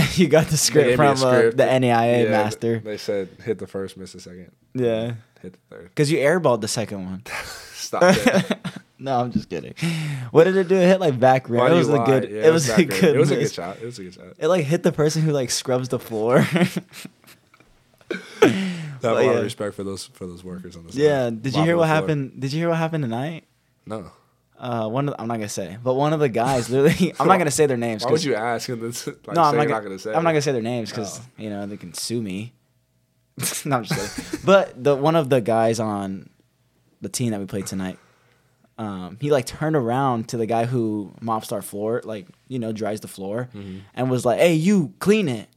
you got the script gave me a from uh, the NAIA Yeah, master. They said hit the first, miss the second. Yeah, Hit the third. because you airballed the second one. Stop no, I'm just kidding. What did it do? It hit like back rim. It was a lie? good. Yeah, it was a good. It was a good shot. It was a good shot. It like hit the person who like scrubs the floor. I have a lot yeah. of respect for those for those workers on the side. yeah. Did you hear what floor. happened? Did you hear what happened tonight? No. Uh, one of the, I'm not gonna say, but one of the guys literally. I'm not gonna say their names. Why would you ask? And like, no, I'm not, gonna, not gonna say. I'm not gonna say their names because Oh. you know they can sue me. no, I'm just kidding. but the one of the guys on the team that we played tonight, um, he like turned around to the guy who mops our floor, like you know dries the floor, Mhm. and was like, "Hey, you clean it."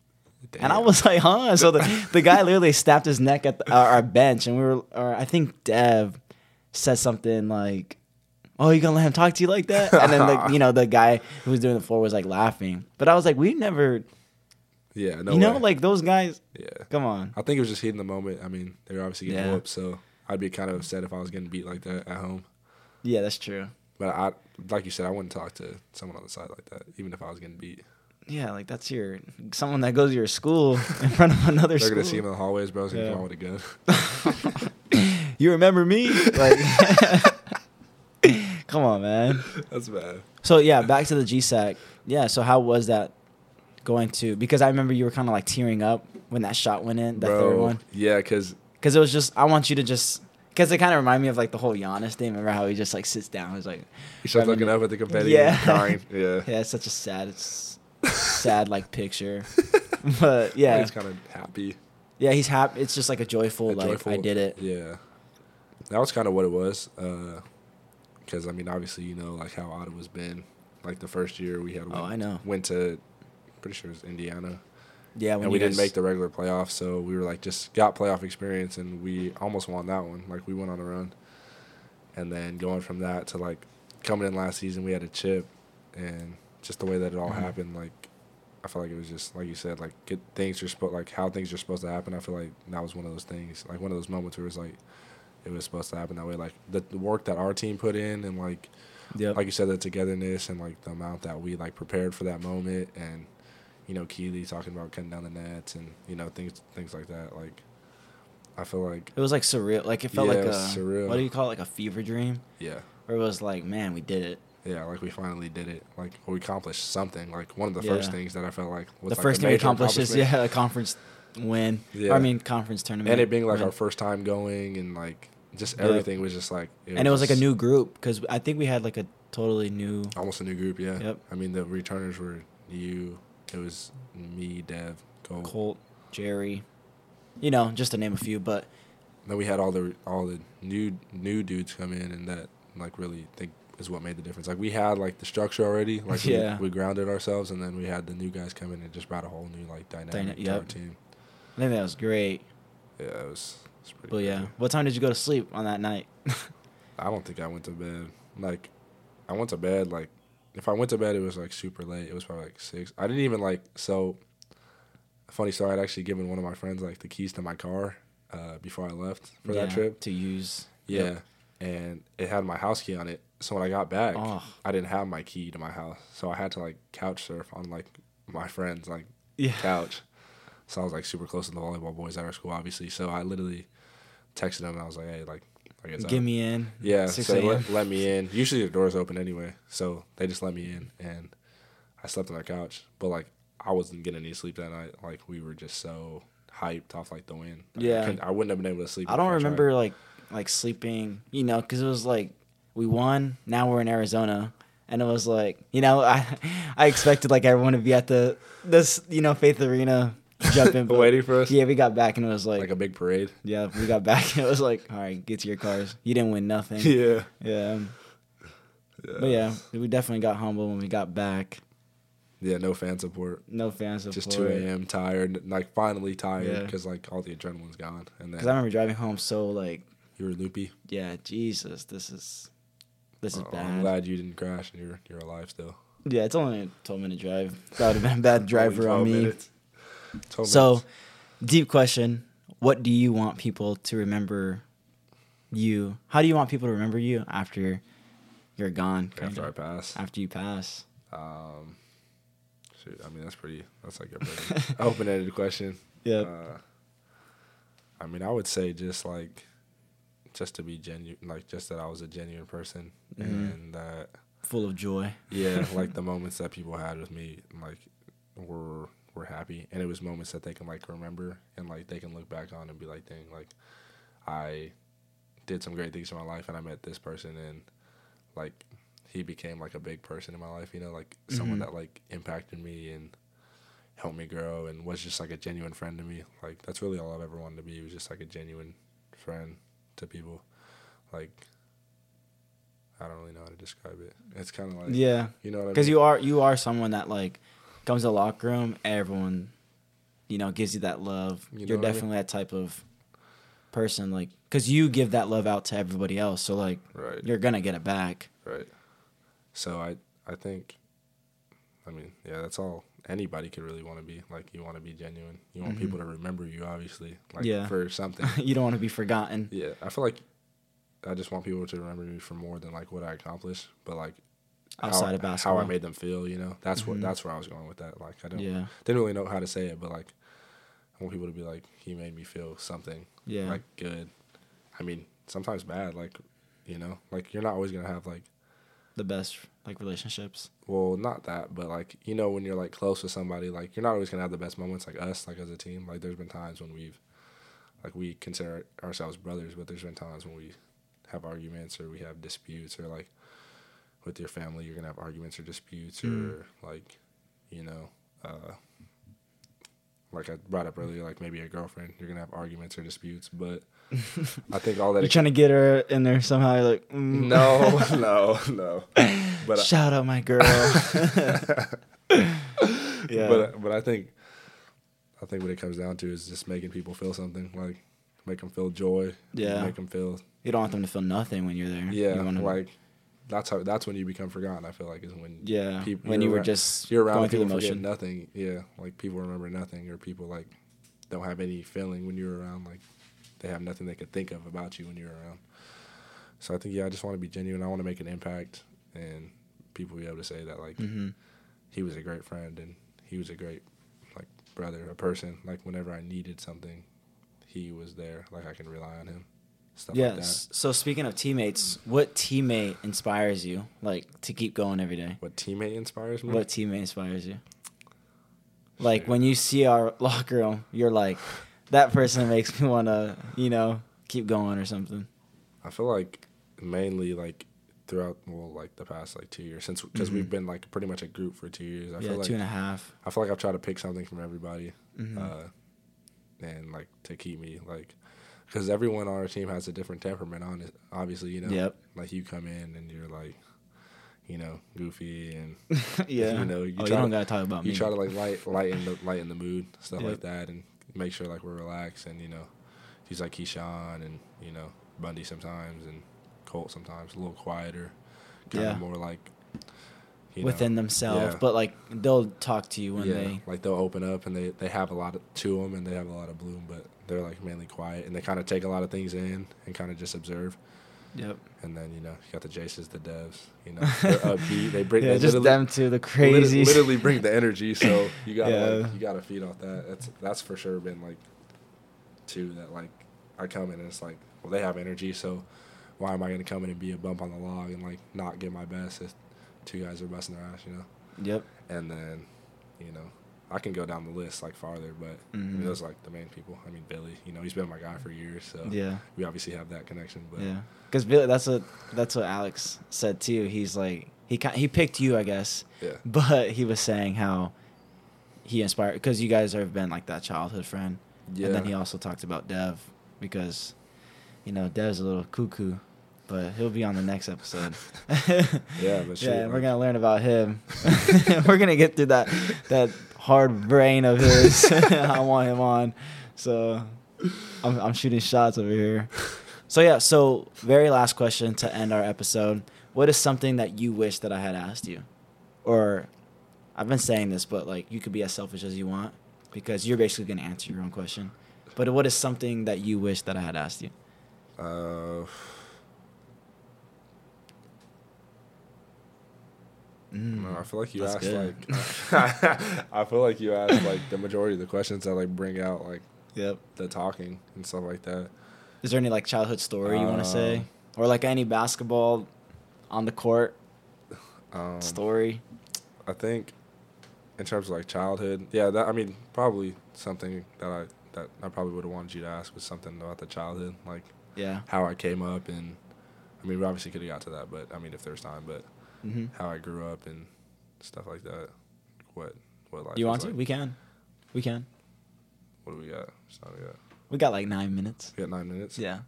And I was like, "Huh?" So the the guy literally snapped his neck at the, our, our bench, and we were, or I think Dev said something like. Oh, you gonna let him talk to you like that? And then the you know the guy who was doing the floor was like laughing, but I was like, we never Yeah, no you know, way. like those guys. yeah. Come on. I think it was just heating the moment. I mean, they were obviously getting Yeah. whooped, so I'd be kind of upset if I was getting beat like that at home. Yeah, that's true. But I, like you said, I wouldn't talk to someone on the side like that, even if I was getting beat. Yeah, like that's your someone that goes to your school in front of another They're school. gonna see him in the hallways, bro. Gonna Yeah. come out with a gun. you remember me? Like, come on, man. That's bad. So yeah, back to the GSAC. Yeah, so how was that going to? Because I remember you were kind of like tearing up when that shot went in, that bro, third one. Yeah, because Because it was just, I want you to just, because it kind of reminded me of like the whole Giannis thing. Remember how he just like sits down? He's like, he starts looking up at the confetti Yeah. crying. Yeah. yeah, it's such a sad, it's sad like picture. But yeah, He's kind of happy. yeah, he's happy. It's just like a joyful, A like joyful- I did it. Yeah. That was kind of what it was. Uh, Because, I mean, obviously, you know, like how Ottawa's been. Like the first year we had Oh, went, I know. went to, pretty sure it was Indiana. Yeah, and we didn't make the regular playoffs, so we were like just got playoff experience, and we almost won that one. Like we went on a run, and then going from that to like coming in last season, we had a chip, and just the way that it all Mhm. happened, like I felt like it was just like you said, like get things are supposed like how things are supposed to happen. I feel like that was one of those things, like one of those moments where it was like it was supposed to happen that way. Like the, the work that our team put in, and like Yep. like you said, the togetherness and like the amount that we like prepared for that moment, and you know, Keely talking about cutting down the nets and you know things things like that. Like, I feel like it was like surreal. Like it felt Yeah, like it a surreal. what do you call it? Like a fever dream, yeah, where it was like, man, we did it. yeah, like we finally did it. Like we accomplished something. Like one of the Yeah. first things that I felt like was the like, first thing we accomplished is yeah, a conference win. Yeah. Or, I mean, conference tournament. and it being like win. our first time going and like just Yep. everything was just like and it was like a new group because I think we had like a totally new. almost a new group. Yeah, Yep. I mean the returners were you. It was me, Dev, Cole. Colt, Jerry, you know, just to name a few. But Then we had all the all the new new dudes come in, and that like really think is what made the difference. Like we had like the structure already, like Yeah. we, we grounded ourselves, and then we had the new guys come in and just brought a whole new like dynamic Dyna- to our team. I think that was great. Yeah, it was. But yeah, what time did you go to sleep on that night? I don't think I went to bed. Like, I went to bed like if I went to bed, it was like super late. It was probably like six. I didn't even like so. Funny story. I'd actually given one of my friends like the keys to my car uh, before I left for that trip. to use. Yeah. Yep. And it had my house key on it. So when I got back, Oh. I didn't have my key to my house. So I had to like couch surf on like my friend's like Yeah. couch. So I was like super close to the volleyball boys at our school, obviously. So I literally texted them and I was like, hey, like, I guess me in. yeah, so let, let me in. Usually the door's open anyway. So they just let me in and I slept on their couch. But like I wasn't getting any sleep that night. Like we were just so hyped off like the win. Like, Yeah. I, I wouldn't have been able to sleep. I don't tried. remember like like sleeping, you know, because it was like we won. Now we're in Arizona, and it was like you know I I expected like everyone to be at the this you know Faith Arena jumping, waiting for us. yeah, we got back and it was like, like a big parade. yeah, we got back and it was like all right, get to your cars. You didn't win nothing. Yeah. Yeah, but yeah, we definitely got humble when we got back. Yeah, no fan support. No fan support. Just 2 a.m. tired, like finally tired Yeah. because like all the adrenaline's gone, and then Because I remember driving home so like you were loopy. yeah, Jesus, this is this is Oh, bad. I'm glad you didn't crash and you're you're alive still. Yeah, it's only a 12 minute drive. That would have been a bad driver on me. minutes. 12 So, deep question. What do you want people to remember you? How do you want people to remember you after you're gone? after I pass, After you pass. um, shoot, I mean that's pretty. That's like a pretty open-ended question. Yeah. Uh, I mean, I would say just like, just to be genuine, like just that I was a genuine person, Mhm. and that Full of joy. yeah, like the moments that people had with me, like were were happy, and it was moments that they can like remember and like they can look back on and be like, dang, like I did some great things in my life, and I met this person, and like he became like a big person in my life, you know, like someone Mhm. that like impacted me and helped me grow and was just like a genuine friend to me. Like that's really all I've ever wanted to be. Was just like a genuine friend to people. Like I don't really know how to describe it. It's kind of like Yeah. you know what I Because mean? you are you are someone that like comes to the locker room, everyone, you know, gives you that love. You know You're what I mean? definitely that type of person, like, because you give that love out to everybody else. So like, right, you're gonna get it back. right. So I I think, I mean, yeah, that's all anybody could really want to be. Like you want to be genuine. You want Mhm. people to remember you, obviously, like Yeah. for something. you don't want to be forgotten. yeah, I feel like I just want people to remember me for more than like what I accomplished, but like Outside how, of basketball. how I made them feel. You know, that's Mhm. what that's where I was going with that. Like I don't Yeah. didn't really know how to say it, but like I want people to be like, he made me feel something Yeah. like good. I mean, sometimes bad. Like you know, like you're not always gonna have like the best like relationships. well, not that, but like you know, when you're like close with somebody, like you're not always gonna have the best moments. Like us, like as a team, like there's been times when we've like we consider ourselves brothers, but there's been times when we have arguments or we have disputes or like with your family, you're gonna have arguments or disputes Mm. or like you know. uh like I brought up earlier, like maybe a girlfriend, you're gonna have arguments or disputes, but I think all that You're trying to get her in there somehow. You're like, mm. no, no, no. But I- shout out my girl. yeah. But but I think I think what it comes down to is just making people feel something, like make them feel joy. Yeah. Make them feel you don't want them to feel nothing when you're there. yeah, You wanna- like that's how that's when you become forgotten. I feel like is when yeah. when you're were around- just you're around going through the motion. nothing. Yeah, like people remember nothing, or people like don't have any feeling when you're around. Like they have nothing they could think of about you when you're around. So I think yeah, I just want to be genuine. I want to make an impact, and people be able to say that like hmm he was a great friend and he was a great like brother, a person. Like whenever I needed something, he was there. Like I can rely on him. Stuff like that. Yes. So speaking of teammates, what teammate inspires you like to keep going every day? What teammate inspires me? What teammate inspires you? Like Shit. when you see our locker room, you're like, that person makes me want to, you know, keep going or something. I feel like mainly like throughout well like the past like two years since because Mhm. we've been like pretty much a group for two years. I yeah, feel like two and a half. I feel like I've tried to pick something from everybody, Mhm. uh, and like to keep me like because everyone on our team has a different temperament on it. Obviously, you know. Yep. Like you come in and you're like, you know, goofy and yeah. you know, you oh, you try don't to- gotta talk about you me. try to like light lighten the lighten the mood stuff Yep. like that and make sure like we're relaxed and you know he's like Keyshawn and you know Bundy sometimes and Colt sometimes a little quieter kind Yeah. of more like you know, within themselves, yeah. but like they'll talk to you when yeah they. like they'll open up and they they have a lot of, to them and they have a lot of bloom but they're like mainly quiet and they kind of take a lot of things in and kind of just observe Yep. and then you know you got the Jaces the Devs you know they're upbeat they bring yeah, they just them to the crazy. crazies. Literally bring the energy, so you gotta Yeah. like, you gotta feed off that. That's that's for sure been like two that like I come in and it's like well they have energy, so why am I gonna come in and be a bump on the log and like not give my best if two guys are busting their ass, you know? Yep. And then you know I can go down the list like farther, but I mean, those are like the main people. I mean, Billy, you know, he's been my guy for years, so Yeah. we obviously have that connection. But Yeah, because Billy, that's what that's what Alex said too. He's like he he picked you, I guess, yeah, but he was saying how he inspired because you guys have been like that childhood friend. yeah, And then he also talked about Dev because you know Dev's a little cuckoo, but he'll be on the next episode. Yeah, but yeah, we're gonna learn about him. we're gonna get through that that hard brain of his. I want him on, so I'm I'm shooting shots over here. So yeah, so very last question to end our episode. What is something that you wish that I had asked you, or I've been saying this, but like you could be as selfish as you want because you're basically gonna answer your own question. But what is something that you wish that I had asked you? uh, no, I feel like you Mm, asked good. like I feel like you asked like the majority of the questions that like bring out like Yep. the talking and stuff like that. Is there any like childhood story you want to say, Um, or like any basketball on the court Um, story? I think in terms of like childhood, yeah, that I mean probably something that I that I probably would have wanted you to ask was something about the childhood, like Yeah. how I came up and I mean we obviously could have got to that, but I mean if there's time, but hmm how I grew up and stuff like that. What what life You was want to? We can. We can. What do we got? It's not we got. We got like nine minutes. We got nine minutes. Yeah.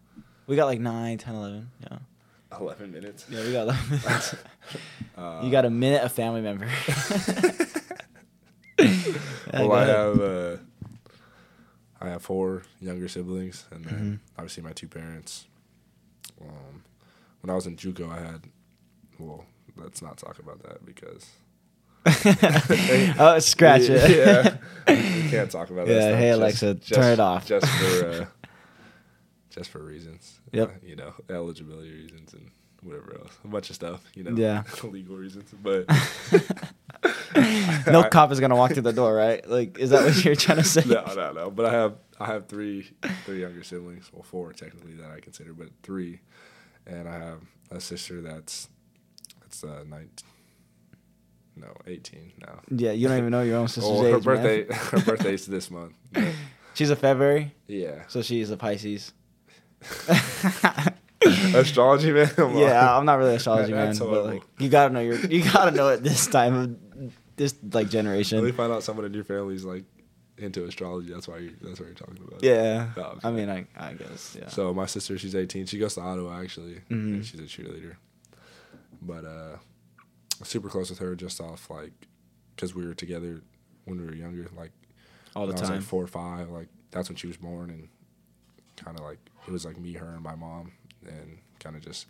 We got like nine, ten, eleven. Yeah. Eleven minutes. Yeah, we got eleven minutes. Uh, you got a minute a family member. Well, go I have uh, I have four younger siblings, and then Mhm. obviously my two parents. Um, when I was in JUCO, I had. Well, let's not talk about that because. oh, scratch it. Yeah, we can't talk about that. Yeah, stuff hey, just- Alexa, just- turn it off. Just for uh, just for reasons. Yep. Uh, you know, eligibility reasons and whatever else, a bunch of stuff. You know. Yeah. legal reasons, but. no cop is gonna walk through the door, right? Like, is that what you're trying to say? no, no, no. But I have I have three three younger siblings. Well, four technically that I consider, but three, and I have a sister that's that's uh, nine, no, eighteen now. Yeah, you don't even know your own sister's Well, age. her man. birthday her birthday's this month. but She's a February, yeah, so she's a Pisces. astrology man. I'm yeah, I'm not really an astrology man, That's but like you gotta know your you gotta know it this time of this like generation. generation. find out someone in your family's like into astrology. That's why you that's what you're talking about. Yeah, No, I'm mean, I I guess yeah. So my sister, she's 18. She goes to Ottawa actually. Mhm. and she's a cheerleader. But uh, super close with her just off like, cause we were together when we were younger. Like all the when I was time. like four or five. Like that's when she was born, and kind of like it was like me, her, and my mom, and kind of just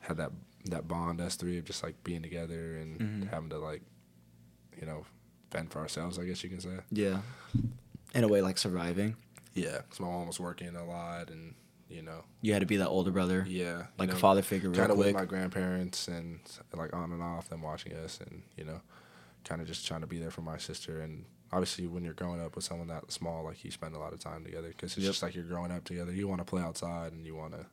had that that bond us three of just like being together and Mhm. having to like, you know, fend for ourselves. I guess you can say. yeah, in a way, like surviving. Yeah, cause my mom was working a lot, and you know, You had to be that older brother, yeah, like know, a father figure, real kind of with my grandparents and like on and off them watching us and you know kind of just trying to be there for my sister. And obviously when you're growing up with someone that small like you spend a lot of time together because it's Yep. just like you're growing up together. You want to play outside and you want to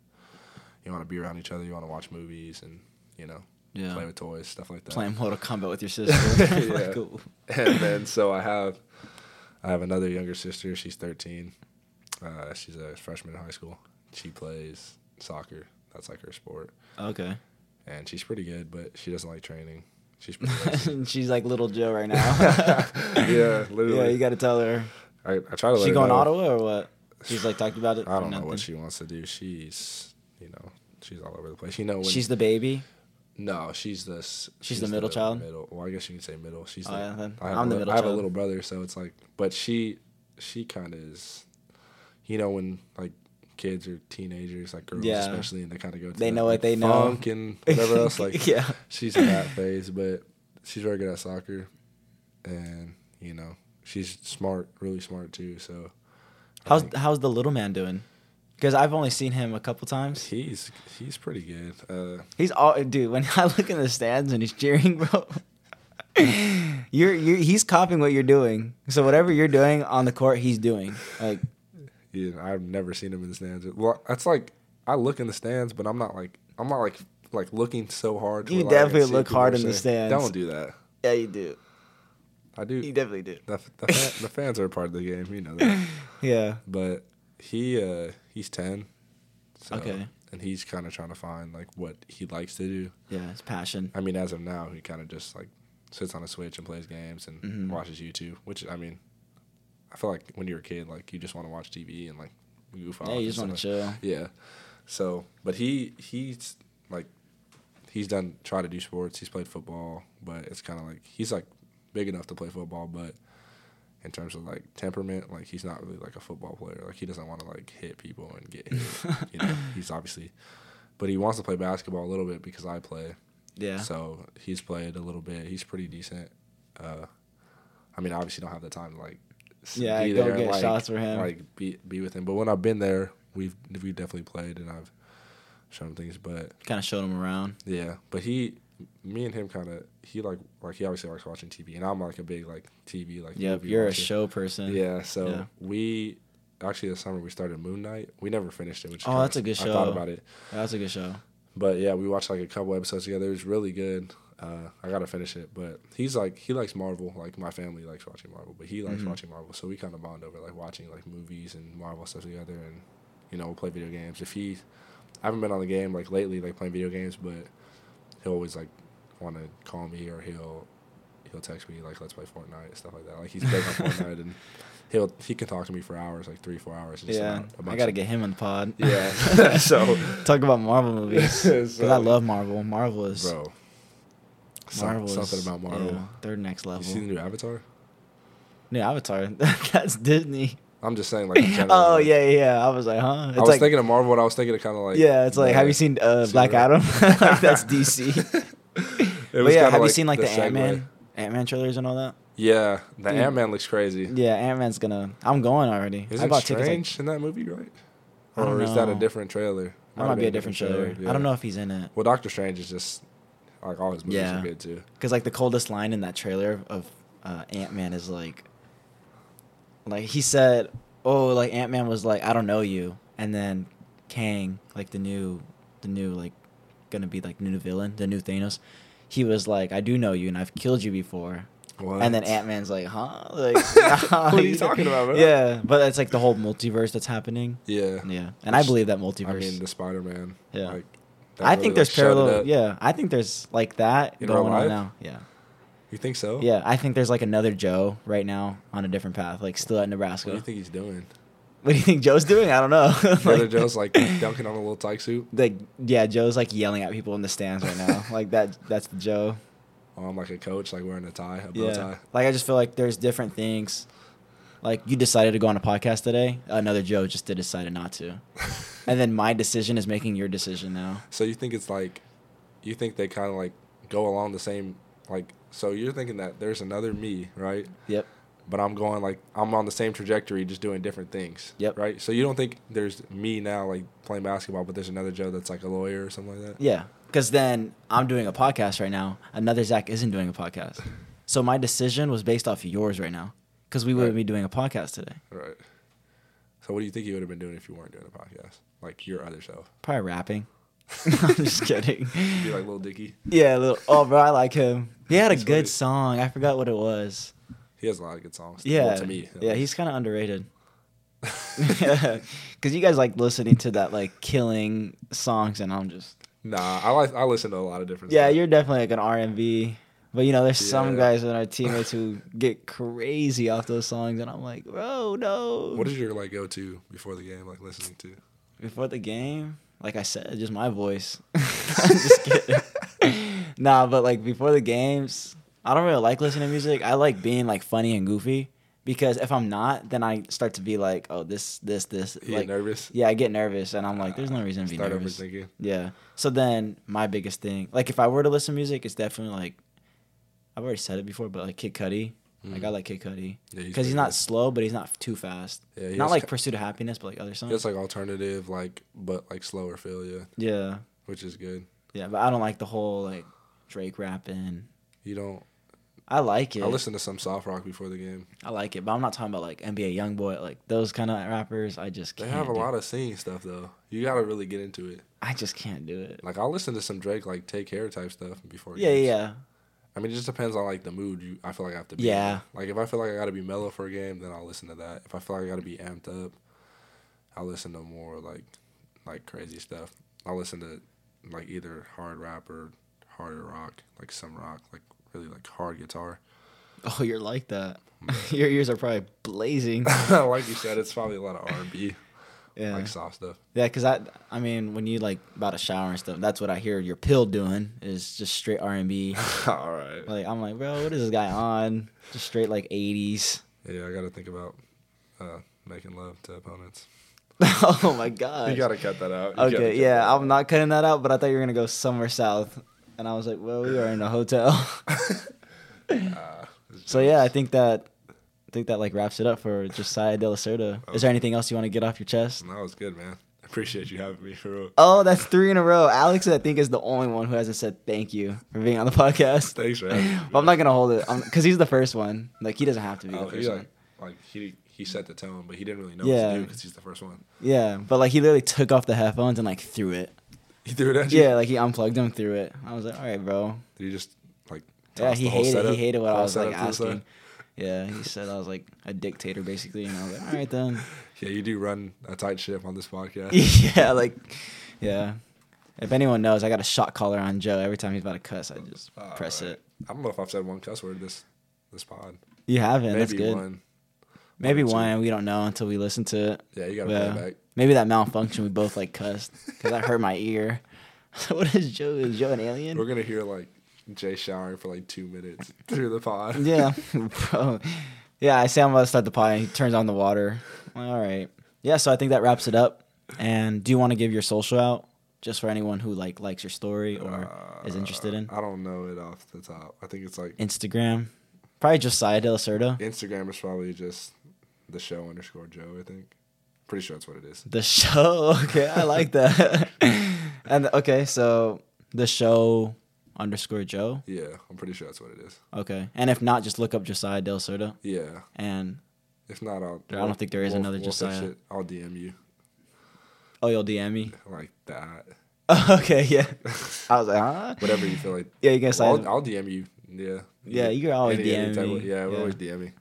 you want to be around each other. You want to watch movies and you know yeah, play with toys stuff like that. Playing Mortal Kombat with your sister. Yeah. Cool. and then so I have I have another younger sister. She's 13 uh, she's a freshman in high school she plays soccer that's like her sport Okay. and she's pretty good, but she doesn't like training. She's pretty. She's like little Joe right now. yeah, literally. yeah, you got to tell her. I, I try to She going know. Ottawa or what? She's like talked about it. I don't know what she wants to do. She's, you know, she's all over the place. You know, when, She's the baby. no, she's the s- She's the middle child? Middle. Well, I guess you can say middle. She's Oh, the, yeah, then I have I'm the li- middle I have a little brother, so it's like, but she, she kind of is, you know, when like kids or teenagers, like girls Yeah. especially, and they kind of go. To They that, know what like, they know. funk and whatever else. Like, yeah. she's in that phase, but she's very good at soccer, and you know she's smart, really smart too. So How's how's the little man doing? Because I've only seen him a couple times. he's he's pretty good. Uh, He's all dude. When I look in the stands and he's cheering, bro, you're you're he's copying what you're doing. So whatever you're doing on the court, he's doing. Like he, I've never seen him in the stands. Well, that's like I look in the stands, but I'm not like I'm not like like looking so hard. You where, like, I can definitely look hard in the stands. Don't do that. yeah, you do. I do. You definitely do. The, the, fan, the fans are a part of the game, you know that. Yeah. But he uh he's ten. So, Okay. And he's kind of trying to find like what he likes to do. Yeah, it's passion. I mean, as of now, he kind of just like sits on a switch and plays games and Mhm. watches YouTube. Which I mean, I feel like when you're a kid, like you just want to watch TV and like goof off. Yeah, you just want to chill. Yeah. So, but he he's like he's done try to do sports. He's played football, but it's kind of like he's like big enough to play football, but in terms of like temperament, like he's not really like a football player. Like he doesn't want to like hit people and get hit. you know, he's obviously, but he wants to play basketball a little bit because I play. Yeah. So he's played a little bit. He's pretty decent. Uh, I mean, obviously don't have the time to like Yeah, be go there get like, shots for him. like be be with him. But when I've been there, we've we definitely played and I've shown him things. But kind of showed him around. yeah, but he, me and him kind of he like like he obviously likes watching TV, and I'm like a big like TV like movie you're a show person. Yeah, so Yeah. we actually this summer we started Moon Knight. We never finished it. Which Oh, that's a good show. I thought about it. That's a good show. But yeah, we watched like a couple episodes together. It was really good. Uh, I gotta finish it, but he's like he likes Marvel. Like my family likes watching Marvel, but he likes Mhm. watching Marvel. So we kind of bond over like watching like movies and Marvel stuff together, and you know we'll play video games. If he, I haven't been on the game like lately, like playing video games, but he'll always like want to call me or he'll he'll text me like let's play Fortnite and stuff like that. Like he's big on Fortnite and he'll he can talk to me for hours, like three four hours. just Yeah, I gotta get him on the pod. Yeah, so talk about Marvel movies because I love Marvel. Marvel is bro. Some- Marvel is- something about Marvel. yeah, they're next level. You level. see the new Avatar? New Avatar. That's Disney. I'm just saying, like, general, oh like, yeah, yeah. I was like, huh? It's I was like, thinking of Marvel, and I was thinking of kind of like, yeah, it's like, have you seen uh, Black? Adam? like, that's DC. But yeah, have you seen like the, segue. Ant Man, Ant Man trailers and all that? Yeah, the Dude. Ant Man looks crazy. Yeah, Ant Man's gonna. I'm going already. I Isn't bought tickets. Like, Strange in that movie, right? Or is that a different trailer? that might be a different trailer. I don't know if he's in it. Well, Doctor Strange is just like all his movies Yeah. are good too. Because like the coldest line in that trailer of uh, Ant Man is like, like he said, "Oh, like Ant Man was like, I don't know you," and then Kang, like the new, the new like, gonna be like new villain, the new Thanos. He was like, "I do know you, and I've killed you before." What? And then Ant Man's like, "Huh?" Like, What are you talking about, bro? Yeah, but it's like the whole multiverse that's happening. Yeah. Yeah, and I believe that multiverse. I mean, the Spider Man. Yeah. Like, I really, think there's it parallel. Yeah, I think there's like that In going on now. Yeah. You think so? Yeah, I think there's like another Joe right now on a different path, like still at Nebraska. What do you think he's doing? What do you think Joe's doing? I don't know. Like- Joe's like dunking on a little tyke suit. like yeah, Joe's like yelling at people in the stands right now. like that that's the Joe. Oh, I'm like a coach, like wearing a tie, a bow Yeah. tie. Like I just feel like there's different things. Like you decided to go on a podcast today, another Joe just did decided not to. and then my decision is making your decision now. So you think it's like, you think they kind of like go along the same, like, so you're thinking that there's another me, right? Yep. But I'm going like I'm on the same trajectory, just doing different things. Yep. Right. So you don't think there's me now, like playing basketball, but there's another Joe that's like a lawyer or something like that. Yeah, because then I'm doing a podcast right now. Another Zach isn't doing a podcast. So my decision was based off of yours right now, because we wouldn't Right. be doing a podcast today. Right. So what do you think you would have been doing if you weren't doing a podcast, like your other self? Probably rapping. I'm just kidding. Be like Lil Dicky. Yeah, little, oh, bro, I like him. He had a good song. I forgot what it was. He has a lot of good songs. Yeah, Well, to me. yeah, least. he's kind of underrated. Because you guys like listening to that like killing songs, and I'm just Nah, I like I listen to a lot of different. yeah, stuff. you're definitely like an R and B. But you know, there's some guys in our teammates who get crazy off those songs, and I'm like, bro, no. What is your like go to before the game, like listening to? before the game? Like I said, just my voice. I'm just kidding. nah, but like before the games, I don't really like listening to music. I like being like funny and goofy because if I'm not, then I start to be like, oh, this, this, this. You like, get nervous. Yeah, I get nervous, and I'm like, there's no ah, reason to be Start nervous. overthinking. Yeah. So then my biggest thing, like if I were to listen to music, it's definitely like, I've already said it before, but like Kid Cudi. Like mm. I like Kid Cudi Yeah, because he's not good. slow, but he's not too fast. Yeah, not like ki- Pursuit of Happiness, but like other songs. It's like alternative, like but like slower feel, yeah, yeah. which is good. Yeah, but I don't like the whole like Drake rapping. You don't. I like it. I listen to some soft rock before the game. I like it, but I'm not talking about like NBA YoungBoy, like those kind of rappers. I just They have a lot of singing stuff though. You gotta really get into it. I just can't do it. Like I'll listen to some Drake, like Take Care type stuff before. Yeah, games. yeah. I mean, it just depends on like the mood. You, I feel like I have to be. Yeah. in. Like if I feel like I got to be mellow for a game, then I'll listen to that. If I feel like I got to be amped up, I'll listen to more like like crazy stuff. I'll listen to like either hard rap or harder rock, like some rock, like really like hard guitar. Oh, you're like that. Your ears are probably blazing. like you said, it's probably a lot of R and B, Yeah. like soft stuff. Yeah, because I, I mean, when you like about a shower and stuff, that's what I hear your pill doing is just straight R and B. All right. Like I'm like, bro, what is this guy on? Just straight like '80s. Yeah, I got to think about uh, making love to opponents. oh my god. You got to cut that out. You Okay, yeah, out. I'm not cutting that out, but I thought you were gonna go somewhere south, and I was like, well, we are in a hotel. Uh, so yeah, I think that, I think that like wraps it up for Josiah Delacerda. Is there anything else you want to get off your chest? that was good, man. I appreciate you having me for real. Oh, that's three in a row. Alex, I think, is the only one who hasn't said thank you for being on the podcast. Thanks for having me. But I'm not gonna hold it because he's the first one. Like he doesn't have to be oh, the Oh, he first like, one. like he he set the tone, but he didn't really know Yeah. what to do because he's the first one. Yeah, but like he literally took off the headphones and like threw it. He threw it at you. Yeah, like he unplugged them, threw it. I was like, all right, bro. Did he just like? Yeah, he the whole hated setup- he hated what I was like asking. Yeah, he said I was like a dictator basically, and I was like, all right then. Yeah, you do run a tight ship on this podcast. yeah, like, yeah. If anyone knows, I got a shot collar on Joe. Every time he's about to cuss, I just All press right. it. I don't know if I've said one cuss word this this pod. You haven't. Maybe That's good. one. Maybe two. one, we don't know until we listen to it. Yeah, you gotta play back. Maybe that malfunction we both like cussed because that hurt my ear. what is Joe? Is Joe an alien? We're gonna hear like Jay showering for like two minutes through the pod. yeah, bro. Yeah, I say I'm about to start the pod, and he turns on the water. All right. Yeah, so I think that wraps it up. And do you want to give your social out just for anyone who like likes your story or is interested in Uh, I don't know it off the top. I think it's like Instagram? Probably Josiah Delacerda. Instagram is probably just the show underscore Joe. I think. Pretty sure that's what it is. The show. Okay, I like that. and okay, so the show underscore Joe. Yeah, I'm pretty sure that's what it is. Okay, and if not, just look up Josiah Delacerda. Yeah. And If not, I'll. I don't think there is another that Josiah. shit. I'll DM you oh, you'll DM me. like that. okay, yeah. I was like, huh? Whatever you feel like. Yeah, you can Well. I'll, I'll DM you. Yeah. Yeah, you can always DM type me. of- yeah, we'll Yeah. always DM me.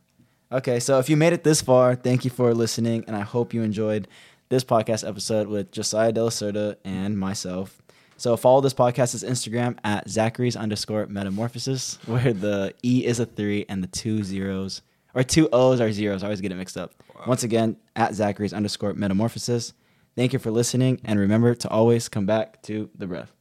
Okay, so if you made it this far, thank you for listening, and I hope you enjoyed this podcast episode with Josiah Delacerda and myself. So follow this podcast's Instagram at Zachary's underscore metamorphosis, where the E is a three and the two zeros or two O's are zeros. I always get it mixed up. Wow. Once again, at Zachary's underscore metamorphosis. Thank you for listening, and remember to always come back to the breath.